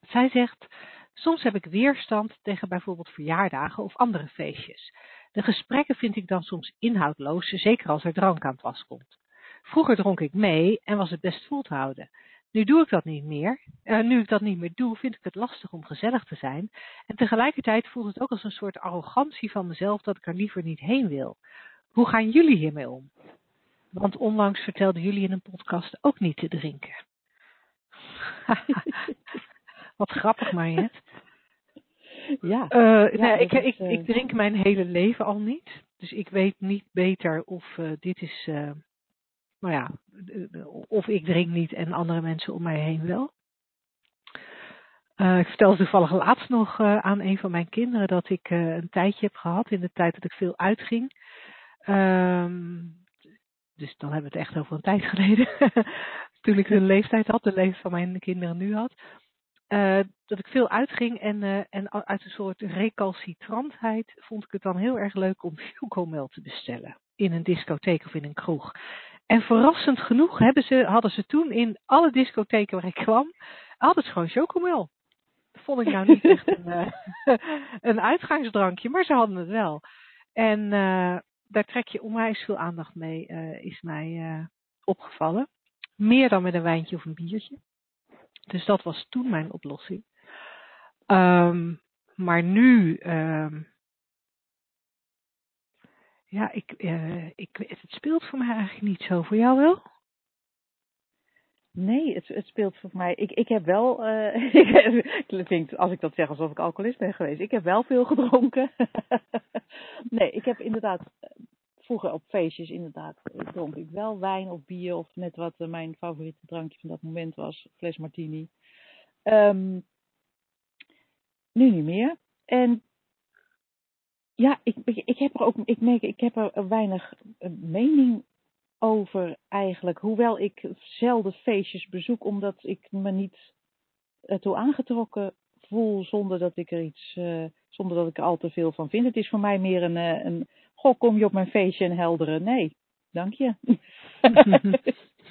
Zij zegt, soms heb ik weerstand tegen bijvoorbeeld verjaardagen of andere feestjes. De gesprekken vind ik dan soms inhoudloos, zeker als er drank aan het was komt. Vroeger dronk ik mee en was het best vol te houden. Nu doe ik dat niet meer. Eh, nu ik dat niet meer doe, vind ik het lastig om gezellig te zijn. En tegelijkertijd voelt het ook als een soort arrogantie van mezelf dat ik er liever niet heen wil. Hoe gaan jullie hiermee om? Want onlangs vertelden jullie in een podcast ook niet te drinken. *laughs* Wat grappig, Mariette. Ja, Eh, Ja, nee, ik, is, ik, eh, ik drink mijn hele leven al niet. Dus ik weet niet beter of eh, dit is. Eh, nou ja, eh, of ik drink niet en andere mensen om mij heen wel. Uh, ik vertelde toevallig laatst nog uh, aan een van mijn kinderen dat ik een tijdje heb gehad in de tijd dat ik veel uitging. Um, dus dan hebben we het echt over een tijd *laughs* geleden. Toen ik een leeftijd had, de leeftijd van mijn kinderen nu had. dat ik veel uitging en, en uit een soort recalcitrantheid vond ik het dan heel erg leuk om *laughs* chocomel te bestellen. In een discotheek of in een kroeg. En verrassend genoeg hebben ze, hadden ze toen in alle discotheken waar ik kwam, hadden ze gewoon chocomel vond ik nou niet *laughs* echt een, uh, *laughs* een uitgangsdrankje, maar ze hadden het wel. En uh, daar trek je onwijs veel aandacht mee, uh, is mij opgevallen. Meer dan met een wijntje of een biertje. Dus dat was toen mijn oplossing. Um, maar nu, um, ja, ik, ik, het speelt voor mij eigenlijk niet zo. Voor jou wel? Nee, het, het speelt voor mij. Ik, ik heb wel. *laughs* Uh, vind als ik dat zeg alsof ik alcoholist ben geweest. Ik heb wel veel gedronken. *laughs* nee, ik heb inderdaad. Vroeger op feestjes, inderdaad, dronk ik wel wijn of bier. Of net wat mijn favoriete drankje van dat moment was: fles martini. Um, nu niet meer. En ja, ik, ik heb er ook. Ik merk, ik heb er weinig mening over eigenlijk. Hoewel ik zelden feestjes bezoek, omdat ik me niet ertoe aangetrokken voel zonder dat ik er iets, uh, zonder dat ik er al te veel van vind. Het is voor mij meer een, uh, een goh, kom je op mijn feestje en helderen? Nee, dank je. *laughs*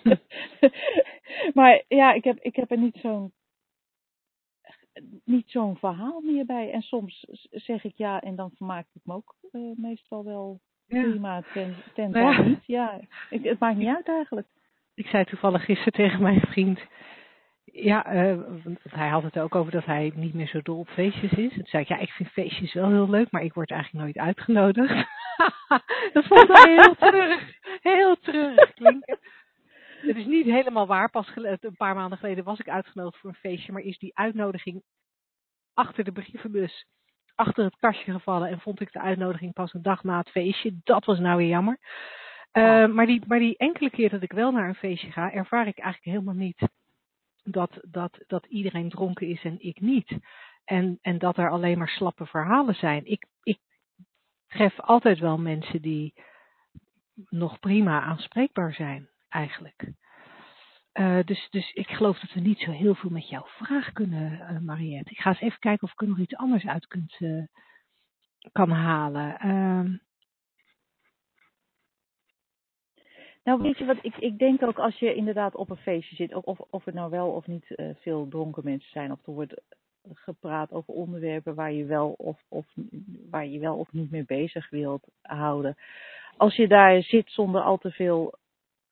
*laughs* maar ja, ik heb, ik heb er niet zo'n niet zo'n verhaal meer bij. En soms zeg ik ja en dan vermaak ik me ook uh, meestal wel prima, ten, ten nou ja. niet. Ja, ik, het maakt niet uit eigenlijk. Ik zei toevallig gisteren tegen mijn vriend, ja, uh, hij had het ook over dat hij niet meer zo dol op feestjes is. Toen zei ik, ja, ik vind feestjes wel heel leuk, maar ik word eigenlijk nooit uitgenodigd. *laughs* dat vond hij heel terug, heel terug klinken. Het is niet helemaal waar. Pas een paar maanden geleden was ik uitgenodigd voor een feestje, maar is die uitnodiging achter de brievenbus achter het kastje gevallen en vond ik de uitnodiging pas een dag na het feestje. Dat was nou weer jammer. Uh, maar, die, maar die enkele keer dat ik wel naar een feestje ga, ervaar ik eigenlijk helemaal niet dat, dat, dat iedereen dronken is en ik niet. En, en dat er alleen maar slappe verhalen zijn. Ik, ik tref altijd wel mensen die nog prima aanspreekbaar zijn, eigenlijk. Uh, dus, dus ik geloof dat we niet zo heel veel met jouw vraag kunnen, uh, Mariette. Ik ga eens even kijken of ik er nog iets anders uit kunt, uh, kan halen. Uh, nou, weet je wat, ik, ik denk ook als je inderdaad op een feestje zit, of, of er nou wel of niet veel dronken mensen zijn, of er wordt gepraat over onderwerpen waar je wel of, of, waar je wel of niet mee bezig wilt houden. Als je daar zit zonder al te veel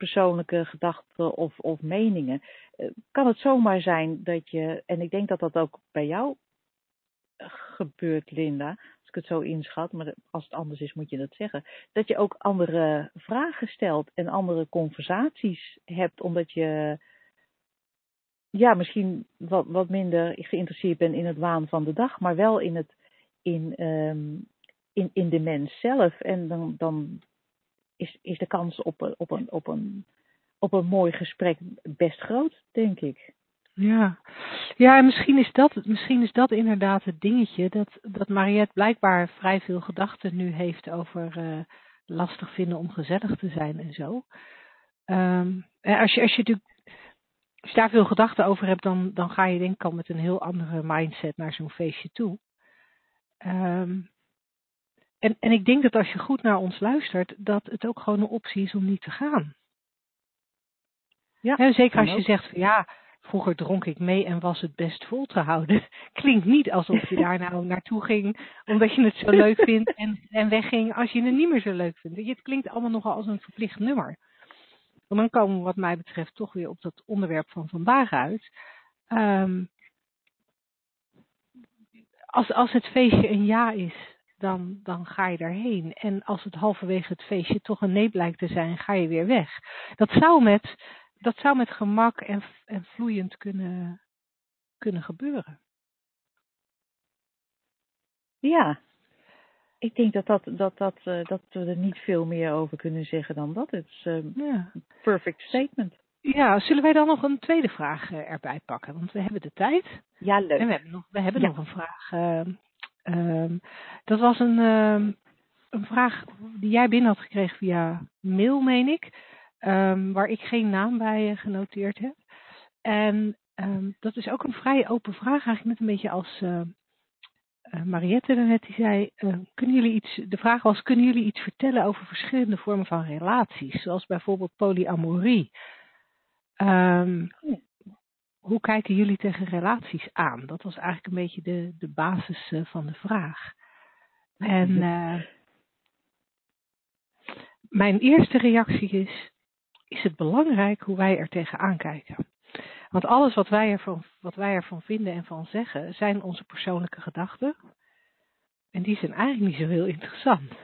persoonlijke gedachten of, of meningen, eh, kan het zomaar zijn dat je, en ik denk dat dat ook bij jou gebeurt, Linda, als ik het zo inschat, maar als het anders is moet je dat zeggen, dat je ook andere vragen stelt en andere conversaties hebt, omdat je ja, misschien wat, wat minder geïnteresseerd bent in het waan van de dag, maar wel in, het, in, um, in, in de mens zelf. En dan, dan is, is de kans op, een, op, een, op, een, op een mooi gesprek best groot, denk ik. Ja, ja en misschien is, dat, misschien is dat inderdaad het dingetje dat, dat Mariette blijkbaar vrij veel gedachten nu heeft over uh, lastig vinden om gezellig te zijn en zo. Um, als, je, als, je natuurlijk, als je daar veel gedachten over hebt, dan, dan ga je denk ik al met een heel andere mindset naar zo'n feestje toe. Um, en, en ik denk dat als je goed naar ons luistert, dat het ook gewoon een optie is om niet te gaan. Ja, He, zeker als je zegt, ja, vroeger dronk ik mee en was het best vol te houden. *laughs* Klinkt niet alsof je daar nou naartoe ging omdat je het zo leuk vindt en, en wegging als je het niet meer zo leuk vindt. Het klinkt allemaal nogal als een verplicht nummer. En dan komen we wat mij betreft toch weer op dat onderwerp van vandaag uit. Um, als, als het feestje een ja is, dan, dan ga je daarheen. En als het halverwege het feestje toch een nee blijkt te zijn, ga je weer weg. Dat zou met, dat zou met gemak en, en vloeiend kunnen, kunnen gebeuren. Ja, ik denk dat, dat, dat, dat, uh, dat we er niet veel meer over kunnen zeggen dan dat. Het is een uh, ja. perfect statement. Ja, zullen wij dan nog een tweede vraag eh, erbij pakken? Want we hebben de tijd. Ja, leuk. En we hebben nog, we hebben Ja. nog een vraag. ehm, ehm, dat was een, ehm, een vraag die jij binnen had gekregen via mail, meen ik. ehm, waar ik geen naam bij eh, genoteerd heb. En dat is ook een vrij open vraag, eigenlijk net een beetje als eh, Mariette daarnet die zei. kunnen jullie iets, de vraag was, kunnen jullie iets vertellen over verschillende vormen van relaties? Zoals bijvoorbeeld polyamorie. Ehm, hoe kijken jullie tegen relaties aan? Dat was eigenlijk een beetje de, de basis eh, van de vraag. En eh, mijn eerste reactie is, is het belangrijk hoe wij er tegenaan kijken? Want alles wat wij, ervan, wat wij ervan vinden en van zeggen, zijn onze persoonlijke gedachten. En die zijn eigenlijk niet zo heel interessant. *laughs*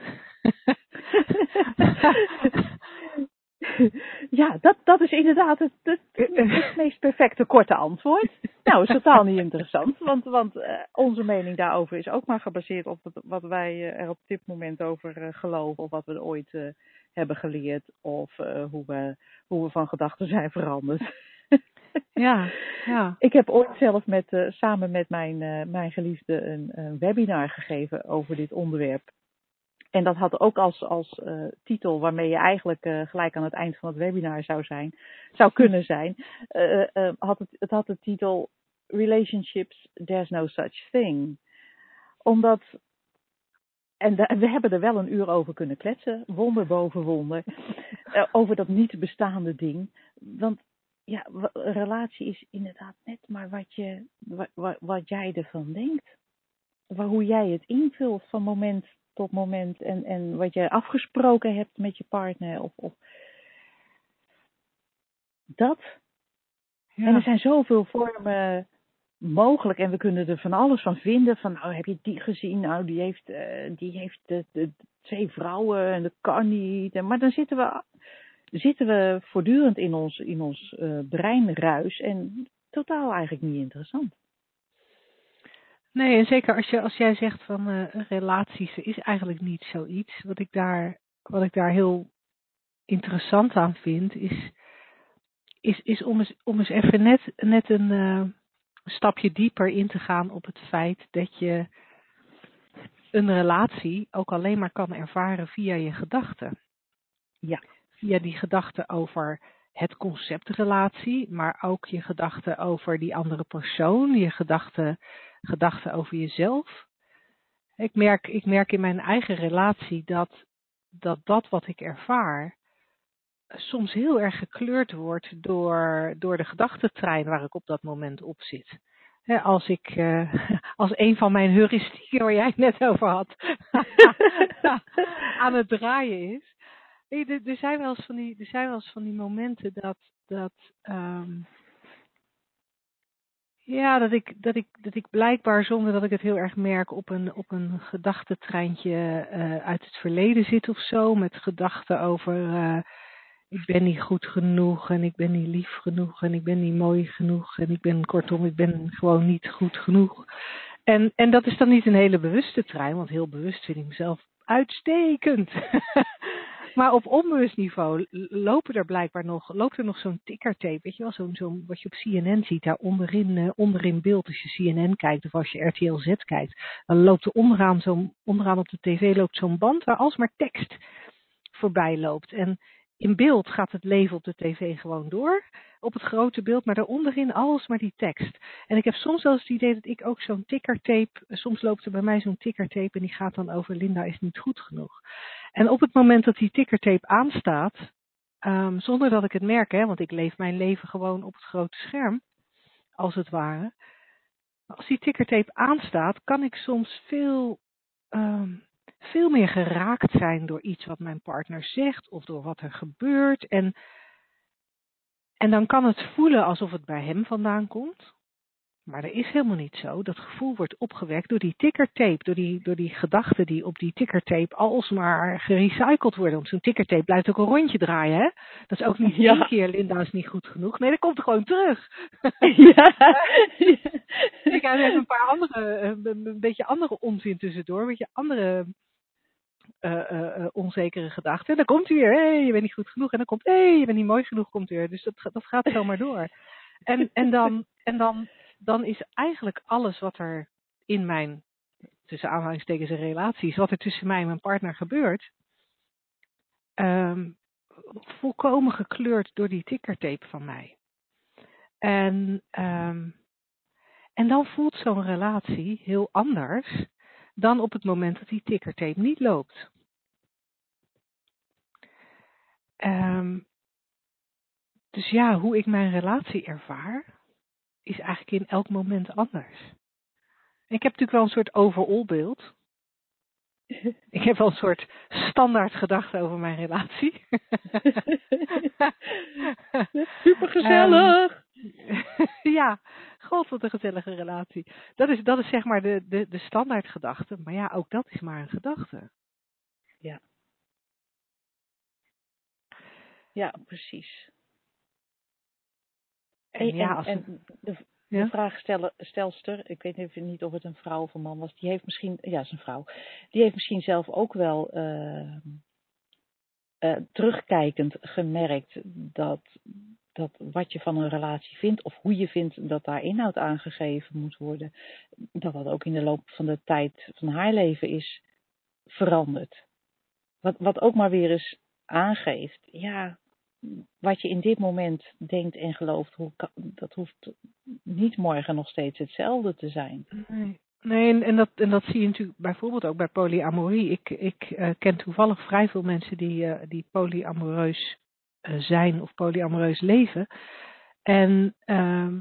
*laughs* Ja, dat, dat is inderdaad het, het, *laughs* het meest perfecte korte antwoord. Nou, is totaal niet interessant, want, want eh, onze mening daarover is ook maar gebaseerd op het- wat wij eh, er op dit moment over eh, geloven, of wat we ooit hebben geleerd, of hoe, we, hoe we van gedachten zijn veranderd. *laughs* ja, ja. Ik heb ooit zelf met, samen met mijn, mijn geliefde een, een webinar gegeven over dit onderwerp. En dat had ook als, als eh, titel waarmee je eigenlijk eh, gelijk aan het eind van het webinar zou zijn, zou kunnen zijn. eh, had het, het had de titel Relationships, There's No Such Thing. Omdat, en we hebben er wel een uur over kunnen kletsen, wonder boven wonder, *laughs* over dat niet bestaande ding. Want ja, relatie is inderdaad net maar wat, je, wat, wat, jij ervan denkt. Hoe jij het invult van moment tot moment en, en wat je afgesproken hebt met je partner. Of, of dat. En er zijn zoveel vormen mogelijk en we kunnen er van alles van vinden. Van nou heb je die gezien, nou die heeft, eh, die heeft de, de twee vrouwen en dat kan niet. En, maar dan zitten we, zitten we voortdurend in ons, in ons eh, breinruis en totaal eigenlijk niet interessant. Nee, en zeker als, je, als jij zegt van eh, relaties, er is eigenlijk niet zoiets. Wat ik daar, wat ik daar heel interessant aan vind, is, is, is om, eens, om eens even net, net een eh, stapje dieper in te gaan op het feit dat je een relatie ook alleen maar kan ervaren via je gedachten. Ja. Via die gedachten over het concept relatie, maar ook je gedachten over die andere persoon, je gedachten, gedachten over jezelf. Ik merk, ik merk in mijn eigen relatie dat, dat dat wat ik ervaar soms heel erg gekleurd wordt door, door de gedachtentrein waar ik op dat moment op zit. Als ik, eh, *laughs* als een van mijn heuristieken waar jij het net over had, *laughs* aan het draaien is. Er, er zijn wel eens van die, er zijn wel eens van die momenten dat, dat, ehm, ja, dat ik, dat, ik, dat ik blijkbaar zonder dat ik het heel erg merk op een, op een gedachtentreintje eh, uit het verleden zit of zo. Met gedachten over eh, ik ben niet goed genoeg en ik ben niet lief genoeg en ik ben niet mooi genoeg en ik ben kortom, ik ben gewoon niet goed genoeg. En, en dat is dan niet een hele bewuste trein, want heel bewust vind ik mezelf uitstekend. *laughs* maar op onbewust niveau lopen er blijkbaar nog, loopt er nog zo'n tickertape, weet je wel, zo'n, wat je op CNN ziet, daar onderin, uh, onderin beeld, als je CNN kijkt of als je RTL Z kijkt, dan loopt er onderaan, zo'n, onderaan op de tv loopt zo'n band waar alsmaar tekst voorbij loopt. En in beeld gaat het leven op de tv gewoon door, op het grote beeld, maar daaronderin alles maar die tekst. En ik heb soms wel eens het idee dat ik ook zo'n tickertape, soms loopt er bij mij zo'n tickertape en die gaat dan over Linda is niet goed genoeg. En op het moment dat die tickertape aanstaat, um, zonder dat ik het merk, hè, want ik leef mijn leven gewoon op het grote scherm, als het ware. Als die tickertape aanstaat, kan ik soms veel, um, veel meer geraakt zijn door iets wat mijn partner zegt of door wat er gebeurt. En, en dan kan het voelen alsof het bij hem vandaan komt. Maar dat is helemaal niet zo. Dat gevoel wordt opgewekt door die tickertape, door die, door die gedachten die op die tickertape alsmaar gerecycled worden. Want zo'n tickertape blijft ook een rondje draaien, hè? Dat is ook niet ja. één keer Linda is niet goed genoeg. Nee, dat komt er gewoon terug. Ja. Ik heb even een paar andere, een beetje andere onzin tussendoor, een beetje andere eh, eh, eh, onzekere gedachten. En dan komt hij weer, hé, hey, je bent niet goed genoeg. En dan komt, hé, hey, je bent niet mooi genoeg, komt weer. Dus dat, dat gaat zomaar door. En, en, dan, en dan, dan is eigenlijk alles wat er in mijn, tussen aanhalingstekens en relaties, wat er tussen mij en mijn partner gebeurt, ehm, volkomen gekleurd door die tickertape van mij. En, ehm, en dan voelt zo'n relatie heel anders dan op het moment dat die tickertape niet loopt. Ehm, dus ja, hoe ik mijn relatie ervaar, is eigenlijk in elk moment anders. Ik heb natuurlijk wel een soort overall beeld. *laughs* Ik heb wel een soort standaard gedachte over mijn relatie. *laughs* *laughs* Super gezellig. ja, god wat een gezellige relatie. Dat is, dat is zeg maar de, de, de standaard gedachte. Maar ja, ook dat is maar een gedachte. ja, precies. En ja, als en de, Ja? de vraagstelster, ik weet even niet of het een vrouw of een man was, die heeft misschien, ja, is een vrouw, die heeft misschien zelf ook wel eh, eh, terugkijkend gemerkt dat, dat wat je van een relatie vindt, of hoe je vindt dat daar inhoud aangegeven moet worden, dat dat ook in de loop van de tijd van haar leven is veranderd. Wat, wat ook maar weer eens aangeeft, ja, wat je in dit moment denkt en gelooft, hoe dat hoeft niet morgen nog steeds hetzelfde te zijn. Nee, nee en, dat, en dat zie je natuurlijk bijvoorbeeld ook bij polyamorie. Ik, ik eh, ken toevallig vrij veel mensen die, eh, die polyamoreus zijn of polyamoreus leven. En, ehm,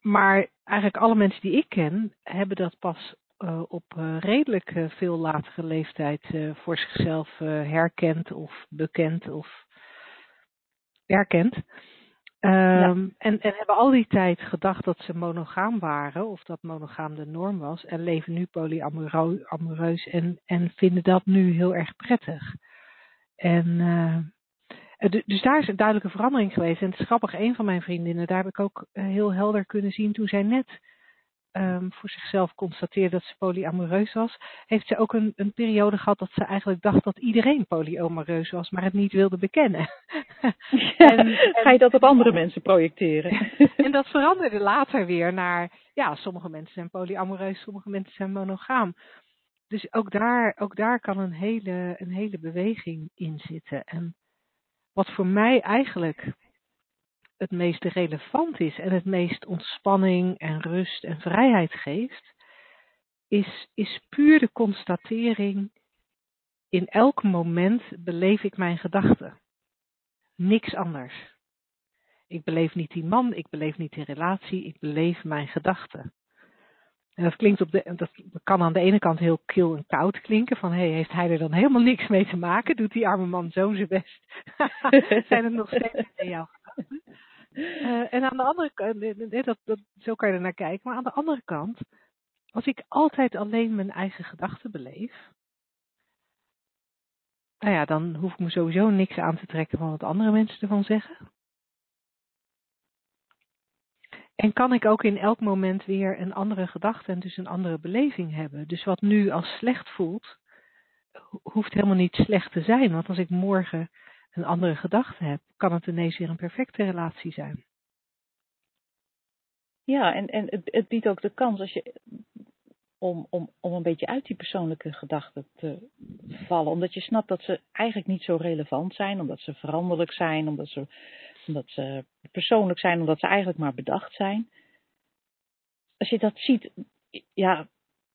maar eigenlijk alle mensen die ik ken, hebben dat pas eh, op eh, redelijk eh, veel latere leeftijd eh, voor zichzelf eh, herkend of bekend of erkend. Ehm, en, en hebben al die tijd gedacht dat ze monogaam waren, of dat monogaam de norm was, en leven nu polyamoreus en, en vinden dat nu heel erg prettig. En eh, dus daar is een duidelijke verandering geweest. En het is grappig, een van mijn vriendinnen, daar heb ik ook eh, heel helder kunnen zien toen zij net ehm, voor zichzelf constateerde dat ze polyamoreus was, heeft ze ook een, een periode gehad dat ze eigenlijk dacht dat iedereen polyamoreus was, maar het niet wilde bekennen. *laughs* En- Ga je dat op andere mensen projecteren? *laughs* en dat veranderde later weer naar, ja, sommige mensen zijn polyamoreus, sommige mensen zijn monogaam. Dus ook daar, ook daar kan een hele, een hele beweging in zitten. En wat voor mij eigenlijk het meest relevant is en het meest ontspanning en rust en vrijheid geeft, is, is puur de constatering, in elk moment beleef ik mijn gedachten. Niks anders. Ik beleef niet die man, ik beleef niet die relatie, ik beleef mijn gedachten. En dat klinkt op de, dat kan aan de ene kant heel kil en koud klinken, van hey, heeft hij er dan helemaal niks mee te maken? Doet die arme man zo zijn best? *laughs* Zijn het nog steeds jouw gedachten? Eh, en aan de andere kant, dat, dat, zo kan je er naar kijken, maar aan de andere kant, als ik altijd alleen mijn eigen gedachten beleef, nou ja, dan hoef ik me sowieso niks aan te trekken van wat andere mensen ervan zeggen. En kan ik ook in elk moment weer een andere gedachte en dus een andere beleving hebben. Dus wat nu als slecht voelt, ho- hoeft helemaal niet slecht te zijn. Want als ik morgen een andere gedachte heb, kan het ineens weer een perfecte relatie zijn. Ja, en, en het, het biedt ook de kans als je, om, om, om een beetje uit die persoonlijke gedachten te vallen. Omdat je snapt dat ze eigenlijk niet zo relevant zijn, omdat ze veranderlijk zijn, omdat ze, omdat ze persoonlijk zijn, omdat ze eigenlijk maar bedacht zijn. Als je dat ziet, ja,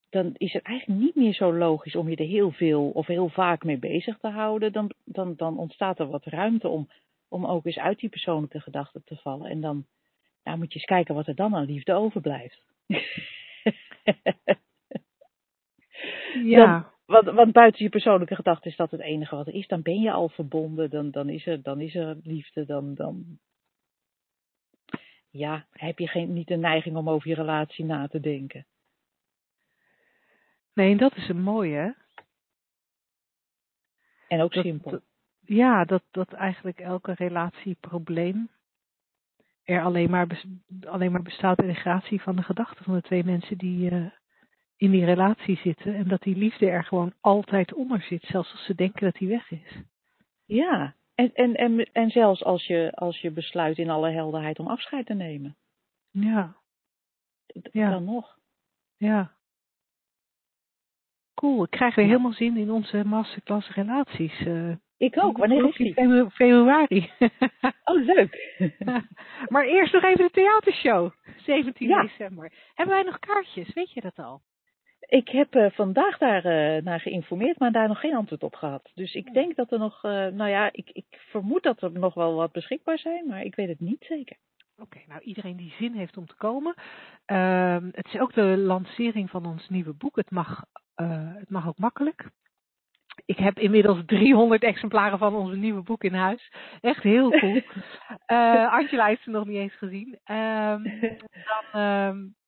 dan is het eigenlijk niet meer zo logisch om je er heel veel of heel vaak mee bezig te houden. Dan, dan, dan ontstaat er wat ruimte om, om ook eens uit die persoonlijke gedachten te vallen. En dan nou, moet je eens kijken wat er dan aan liefde overblijft. *laughs* Ja, Want, want buiten je persoonlijke gedachte is dat het enige wat er is. Dan ben je al verbonden, dan, dan, is, er, dan is er liefde, dan, dan ja, heb je geen, niet de neiging om over je relatie na te denken. nee, en dat is een mooie. hè? En ook Dat- simpel. ja, dat, dat eigenlijk elke relatieprobleem er alleen maar, alleen maar bestaat in de gratie van de gedachten van de twee mensen die eh, in die relatie zitten en dat die liefde er gewoon altijd onder zit, zelfs als ze denken dat hij weg is. Ja, en, en, en, en zelfs als je, als je besluit in alle helderheid om afscheid te nemen. Ja, Ja. Dan nog. ja. Cool, ik krijg weer Ja. helemaal zin in onze masterclass relaties. eh. Ik ook. Wanneer is in die? febru- Februari. *laughs* Oh, leuk. *laughs* maar eerst nog even de theatershow, 17 Ja. december. Hebben wij nog kaartjes, weet je dat al? Ik heb eh, vandaag daar eh, naar geïnformeerd, maar daar nog geen antwoord op gehad. Dus ik denk dat er nog, eh, nou ja, ik, ik vermoed dat er nog wel wat beschikbaar zijn, maar ik weet het niet zeker. Oké, nou iedereen die zin heeft om te komen. Ehm, het is ook de lancering van ons nieuwe boek. Het mag, het mag ook makkelijk. Ik heb inmiddels *laughs* 300 exemplaren van ons nieuwe boek in huis. Echt heel cool. *laughs* Eh Angela heeft ze nog niet eens gezien. Ehm, dan ehm, eh,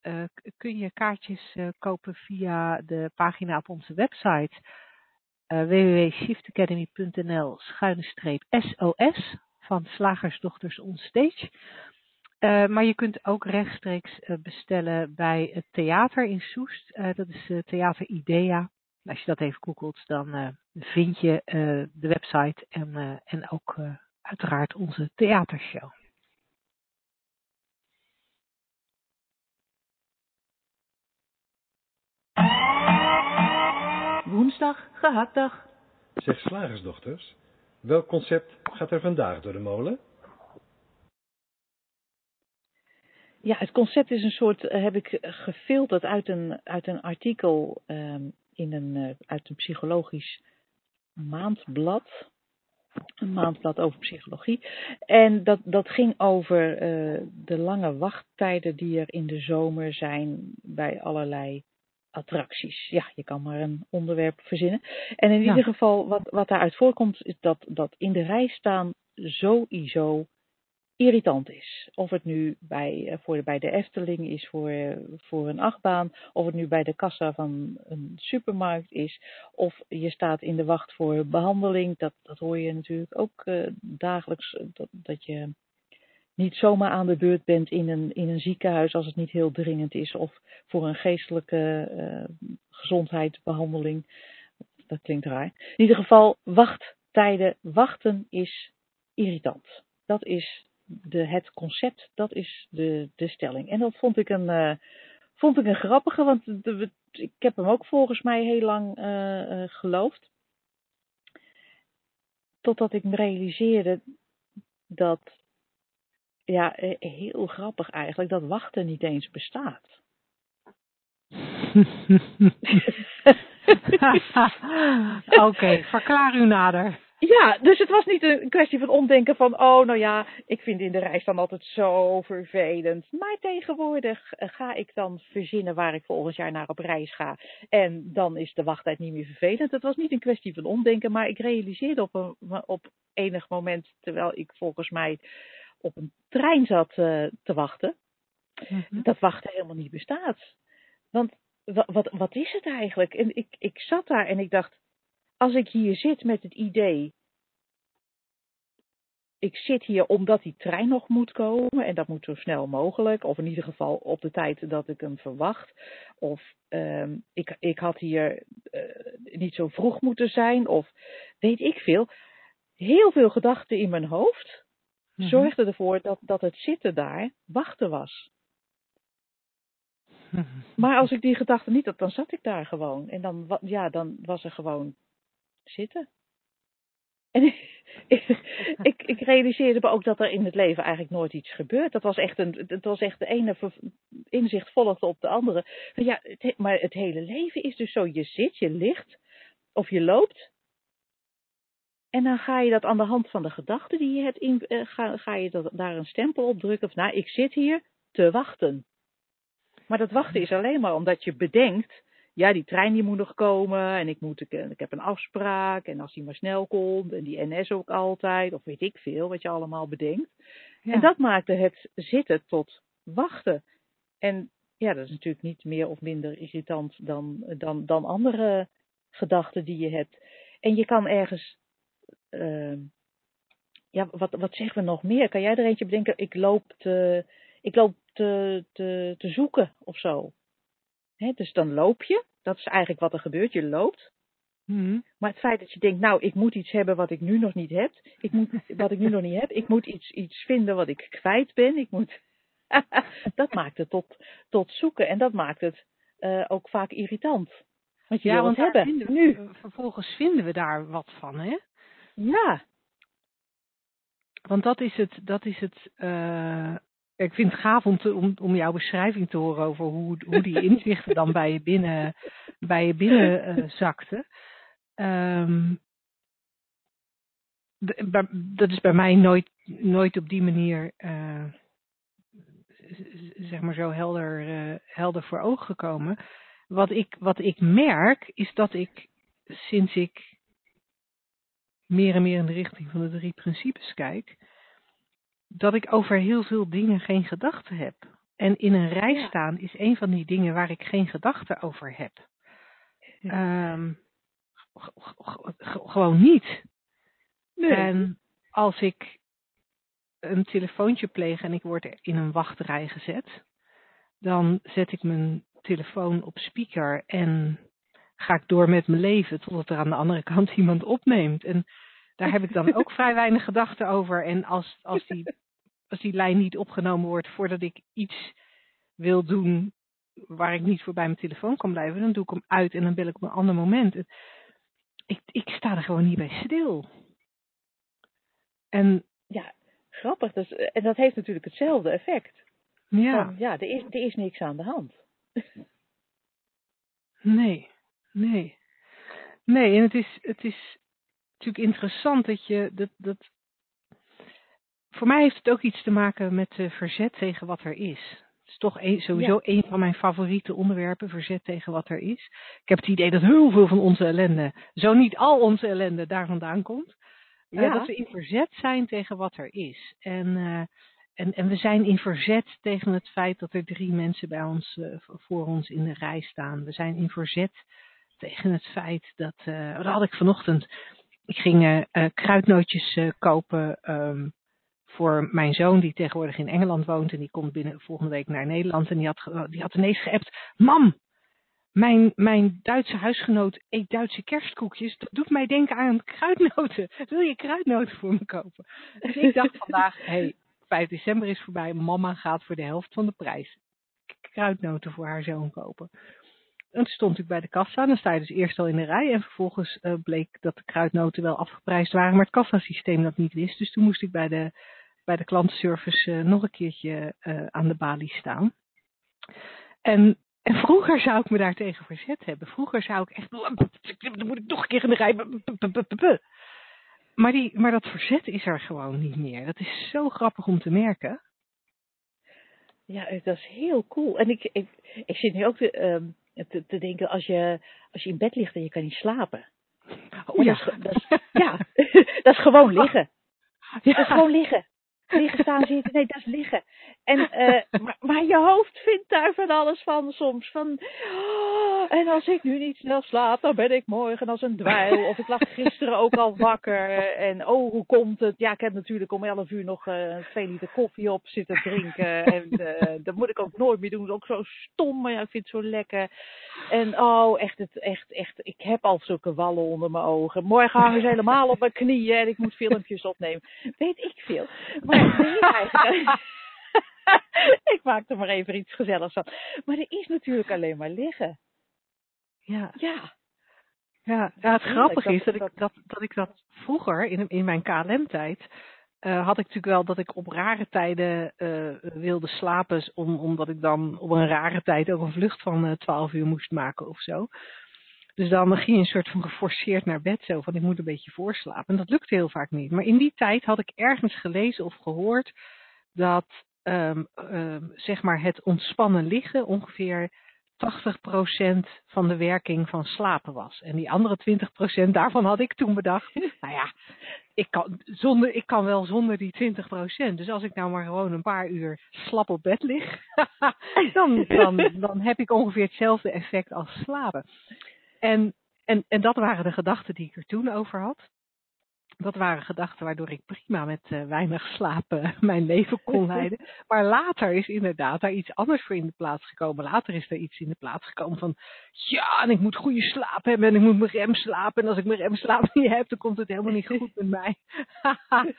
kun je kaartjes eh, kopen via de pagina op onze website uh, www.shiftacademy.nl SOS van Slagersdochters Onstage. Uh, maar je kunt ook rechtstreeks bestellen bij het theater in Soest. Dat is Theater Idea. Als je dat even googelt, dan vind je de website en, en ook uiteraard onze theatershow. Woensdag, gehaktdag. Zeg slagersdochters, welk concept gaat er vandaag door de molen? Ja, het concept is een soort, uh, heb ik gefilterd uit een, uit een artikel um, in een, uh, uit een psychologisch maandblad. Een maandblad over psychologie. En dat, dat ging over uh, de lange wachttijden die er in de zomer zijn bij allerlei attracties. Ja, je kan maar een onderwerp verzinnen. En in ja. ieder geval, wat, wat daaruit voorkomt, is dat, dat in de rij staan sowieso irritant is. Of het nu bij, voor, bij de Efteling is voor, voor een achtbaan, of het nu bij de kassa van een supermarkt is, of je staat in de wacht voor behandeling. Dat, dat hoor je natuurlijk ook uh, dagelijks, dat, dat je niet zomaar aan de beurt bent in een, in een ziekenhuis als het niet heel dringend is, of voor een geestelijke uh, gezondheidsbehandeling. Dat klinkt raar. In ieder geval, wachttijden, wachten is irritant. Dat is de, het concept, dat is de, de stelling. En dat vond ik een, uh, vond ik een grappige, want ik heb hem ook volgens mij heel lang uh, geloofd. Totdat ik me realiseerde dat, ja, heel grappig eigenlijk, dat wachten niet eens bestaat. *laughs* Oké, okay, verklaar u nader. Ja, dus het was niet een kwestie van omdenken van, oh nou ja, ik vind in de reis dan altijd zo vervelend. Maar tegenwoordig ga ik dan verzinnen waar ik volgend jaar naar op reis ga. En dan is de wachttijd niet meer vervelend. Het was niet een kwestie van omdenken, maar ik realiseerde op, een, op enig moment, terwijl ik volgens mij op een trein zat uh, te wachten, mm-hmm. dat wachten helemaal niet bestaat. Want wat, wat, wat is het eigenlijk? En ik, ik zat daar en ik dacht, als ik hier zit met het idee, ik zit hier omdat die trein nog moet komen en dat moet zo snel mogelijk, of in ieder geval op de tijd dat ik hem verwacht, of um, ik, ik had hier uh, niet zo vroeg moeten zijn, of weet ik veel. Heel veel gedachten in mijn hoofd mm-hmm. zorgden ervoor dat, dat het zitten daar wachten was. *laughs* Maar als ik die gedachten niet had, dan zat ik daar gewoon. En dan, ja, dan was er gewoon zitten. En *laughs* ik, ik, ik realiseerde me ook dat er in het leven eigenlijk nooit iets gebeurt. Dat was echt, een, het was echt de ene inzicht volgde op de andere. Maar, ja, het, maar het hele leven is dus zo, je zit, je ligt of je loopt. En dan ga je dat aan de hand van de gedachten die je hebt, in, uh, ga, ga je dat, daar een stempel op drukken. Of nou, ik zit hier te wachten. Maar dat wachten is alleen maar omdat je bedenkt, ja, die trein die moet nog komen en ik, moet, ik, ik heb een afspraak en als die maar snel komt en die NS ook altijd, of weet ik veel wat je allemaal bedenkt. Ja. En dat maakte het zitten tot wachten. En ja, dat is natuurlijk niet meer of minder irritant dan, dan, dan andere gedachten die je hebt. En je kan ergens, uh, ja, wat, wat zeggen we nog meer? Kan jij er eentje bedenken? Ik loop te, ik loop te, te, te zoeken of zo. Hè, dus dan loop je. Dat is eigenlijk wat er gebeurt. Je loopt. Mhm. Maar het feit dat je denkt, nou, ik moet iets hebben wat ik nu nog niet heb. Ik moet, wat ik nu nog niet heb. Ik moet iets, iets vinden wat ik kwijt ben. Ik moet, *laughs* dat maakt het tot, tot zoeken. En dat maakt het eh, ook vaak irritant. Want je Ja, wil want het hebben. vinden we- Nu. eh, vervolgens vinden we daar wat van, hè? Ja. Want dat is het, dat is het. eh, ik vind het gaaf om, te, om, om jouw beschrijving te horen over hoe, hoe die *laughs* inzichten dan bij je binnen, bij je binnen eh, zakten. Ehm, dat is bij mij nooit, nooit op die manier, eh, zeg maar zo helder, helder voor ogen gekomen. Wat ik, wat ik merk is dat ik sinds ik meer en meer in de richting van de drie principes kijk, dat ik over heel veel dingen geen gedachten heb. En in een rij Ja. staan is een van die dingen waar ik geen gedachten over heb. Ehm, gewoon niet. En als ik een telefoontje pleeg en ik word in een wachtrij gezet, dan zet ik mijn telefoon op speaker en ga ik door met mijn leven totdat er aan de andere kant *laughs* iemand opneemt. En daar heb ik dan ook vrij weinig gedachten over. En als, als, die, als die lijn niet opgenomen wordt voordat ik iets wil doen waar ik niet voor bij mijn telefoon kan blijven, dan doe ik hem uit en dan bel ik op een ander moment. Ik, ik sta er gewoon niet bij stil. En Ja, grappig. Dus, en dat heeft natuurlijk hetzelfde effect. ja, Van, ja, er is, er is niks aan de hand. nee, nee. Nee, en het is, het is natuurlijk interessant dat je dat, dat. Voor mij heeft het ook iets te maken met eh, verzet tegen wat er is. Het is toch een, sowieso een van mijn favoriete onderwerpen, verzet tegen wat er is. Ik heb het idee dat heel veel van onze ellende, zo niet al onze ellende, daar vandaan komt. Eh, Ja. dat we in verzet zijn tegen wat er is. En, eh, en, en we zijn in verzet tegen het feit dat er drie mensen bij ons, voor ons in de rij staan. We zijn in verzet tegen het feit dat, dat had ik vanochtend, ik ging eh, kruidnootjes kopen ehm, voor mijn zoon die tegenwoordig in Engeland woont en die komt binnen volgende week naar Nederland en die had, die had ineens geappt, mam, mijn, mijn Duitse huisgenoot eet Duitse kerstkoekjes. Dat doet mij denken aan kruidnoten. *laughs* Wil je kruidnoten voor me kopen? Dus ik dacht vandaag, hey, 5 december is voorbij. Mama gaat voor de helft van de prijs kruidnoten voor haar zoon kopen. En toen stond ik bij de kassa. Dan sta je dus eerst al in de rij. En vervolgens eh, bleek dat de kruidnoten wel afgeprijsd waren. Maar het kassasysteem dat niet wist. Dus toen moest ik bij de, bij de klantenservice eh, nog een keertje eh, aan de balie staan. En, en vroeger zou ik me daar tegen verzet hebben. Vroeger zou ik echt. Dan moet ik nog een keer in de rij. Maar, die, maar dat verzet is er gewoon niet meer. Dat is zo grappig om te merken. Ja, dat is heel cool. En ik, ik, ik zit nu ook ehm, te, te denken, als je, als je in bed ligt en je kan niet slapen. Oh Maar dat, is, dat is- ja, *laughs* dat is gewoon liggen. ja. Dat is gewoon liggen. Liggen, staan, zitten. Nee, dat is liggen. En, eh, *laughs* maar, maar je hoofd vindt daar van alles van soms. Van, oh, en als ik nu niet snel slaap, dan ben ik morgen als een dweil. Of ik lag gisteren ook al wakker. En oh, hoe komt het? Ja, ik heb natuurlijk om 11 uur nog eh, twee liter koffie op zitten drinken. En eh, dat moet ik ook nooit meer doen. Dat is ook zo stom, maar ja, ik vind het zo lekker. En oh, echt, het, echt, echt. Ik heb al zulke wallen onder mijn ogen. Morgen hangen ze helemaal op mijn knieën en ik moet filmpjes opnemen. Weet ik veel. Maar eigenlijk... *laughs* ik maak er maar even iets gezelligs van. Maar er is natuurlijk alleen maar liggen. ja. Ja. Ja, ja het grappige is dat ik dat- dat, ik dat vroeger in, in mijn KLM-tijd eh, had ik natuurlijk wel dat ik op rare tijden eh, wilde slapen, om, omdat ik dan op een rare tijd ook een vlucht van eh 12 uur moest maken of zo. Dus dan ging je een soort van geforceerd naar bed, zo van ik moet een beetje voorslapen. En dat lukte heel vaak niet. Maar in die tijd had ik ergens gelezen of gehoord dat ehm, ehm, zeg maar het ontspannen liggen ongeveer 80% van de werking van slapen was. En die andere 20% daarvan had ik toen bedacht. *laughs* Nou ja, ik kan, zonder, ik kan wel zonder die 20%. Dus als ik nou maar gewoon een paar uur slap op bed lig, *laughs* dan, dan, dan heb ik ongeveer hetzelfde effect als slapen. En, en, en dat waren de gedachten die ik er toen over had. dat waren gedachten waardoor ik prima met uh, weinig slapen *laughs* mijn leven kon *laughs* leiden. Maar later is inderdaad daar iets anders voor in de plaats gekomen. Later is er iets in de plaats gekomen van, ja, en ik moet goede slaap hebben en ik moet mijn rem slapen. En als ik mijn remslaap niet heb, dan komt het helemaal niet goed met mij. *laughs*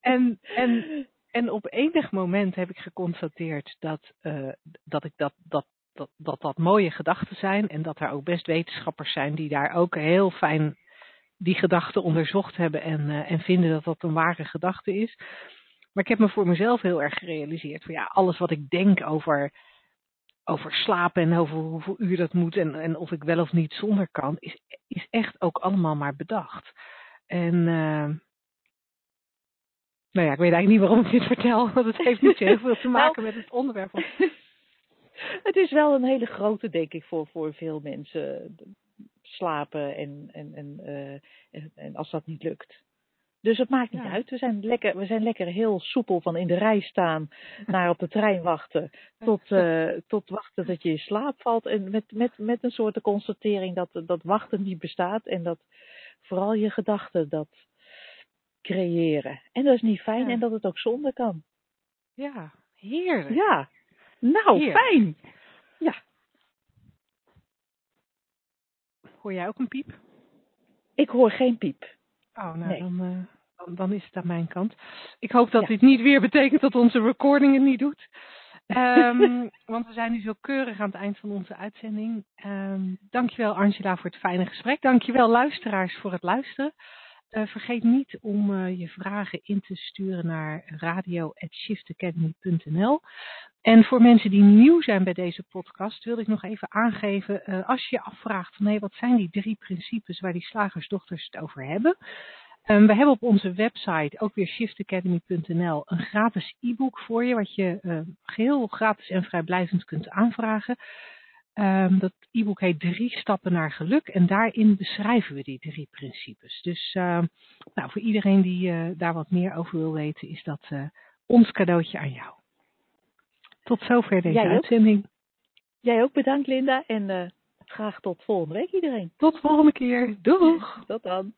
en, en, en op enig moment heb ik geconstateerd dat, uh, dat ik dat, dat dat, dat dat mooie gedachten zijn en dat er ook best wetenschappers zijn die daar ook heel fijn die gedachten onderzocht hebben en, uh, en vinden dat dat een ware gedachte is. Maar ik heb me voor mezelf heel erg gerealiseerd van ja, alles wat ik denk over, over slapen en over hoeveel uur dat moet en, en of ik wel of niet zonder kan, is, is echt ook allemaal maar bedacht. En uh, nou ja, ik weet eigenlijk niet waarom ik dit vertel, want het heeft niet heel veel te *laughs* maken met het onderwerp. Het is wel een hele grote, denk ik, voor, voor veel mensen slapen en, en, en, uh, en, en, als dat niet lukt. Dus het maakt niet ja. uit. We zijn, lekker, we zijn lekker heel soepel van in de rij staan, naar op de trein wachten, tot, uh, tot wachten dat je in slaap valt. En met, met, met een soort de constatering dat, dat wachten niet bestaat en dat vooral je gedachten dat creëren. En dat is niet fijn ja. en dat het ook zonder kan. Ja, heerlijk. Ja, nou, fijn. Ja. Hoor jij ook een piep? Ik hoor geen piep. Oh, nou, nee. dan, uh, dan, dan, is het aan mijn kant. Ik hoop dat ja. dit niet weer betekent dat onze recording het niet doet. Um, *laughs* want we zijn nu zo keurig aan het eind van onze uitzending. Um, dankjewel Angela voor het fijne gesprek. Dankjewel luisteraars voor het luisteren. Uh, vergeet niet om uh, je vragen in te sturen naar radio.shiftacademy.nl. En voor mensen die nieuw zijn bij deze podcast, wil ik nog even aangeven, uh, als je je afvraagt van hé, wat zijn die drie principes waar die slagersdochters het over hebben. Um, we hebben op onze website, ook weer shiftacademy.nl, een gratis e-book voor je, wat je geheel gratis en vrijblijvend kunt aanvragen. Um, dat e-book heet Drie Stappen naar Geluk en daarin beschrijven we die drie principes. Dus uh, nou, voor iedereen die uh, daar wat meer over wil weten, is dat uh, ons cadeautje aan jou. Tot zover deze Jij uitzending. Ook. Jij ook bedankt Linda en graag tot volgende week iedereen. Tot volgende keer. Doeg! tot dan.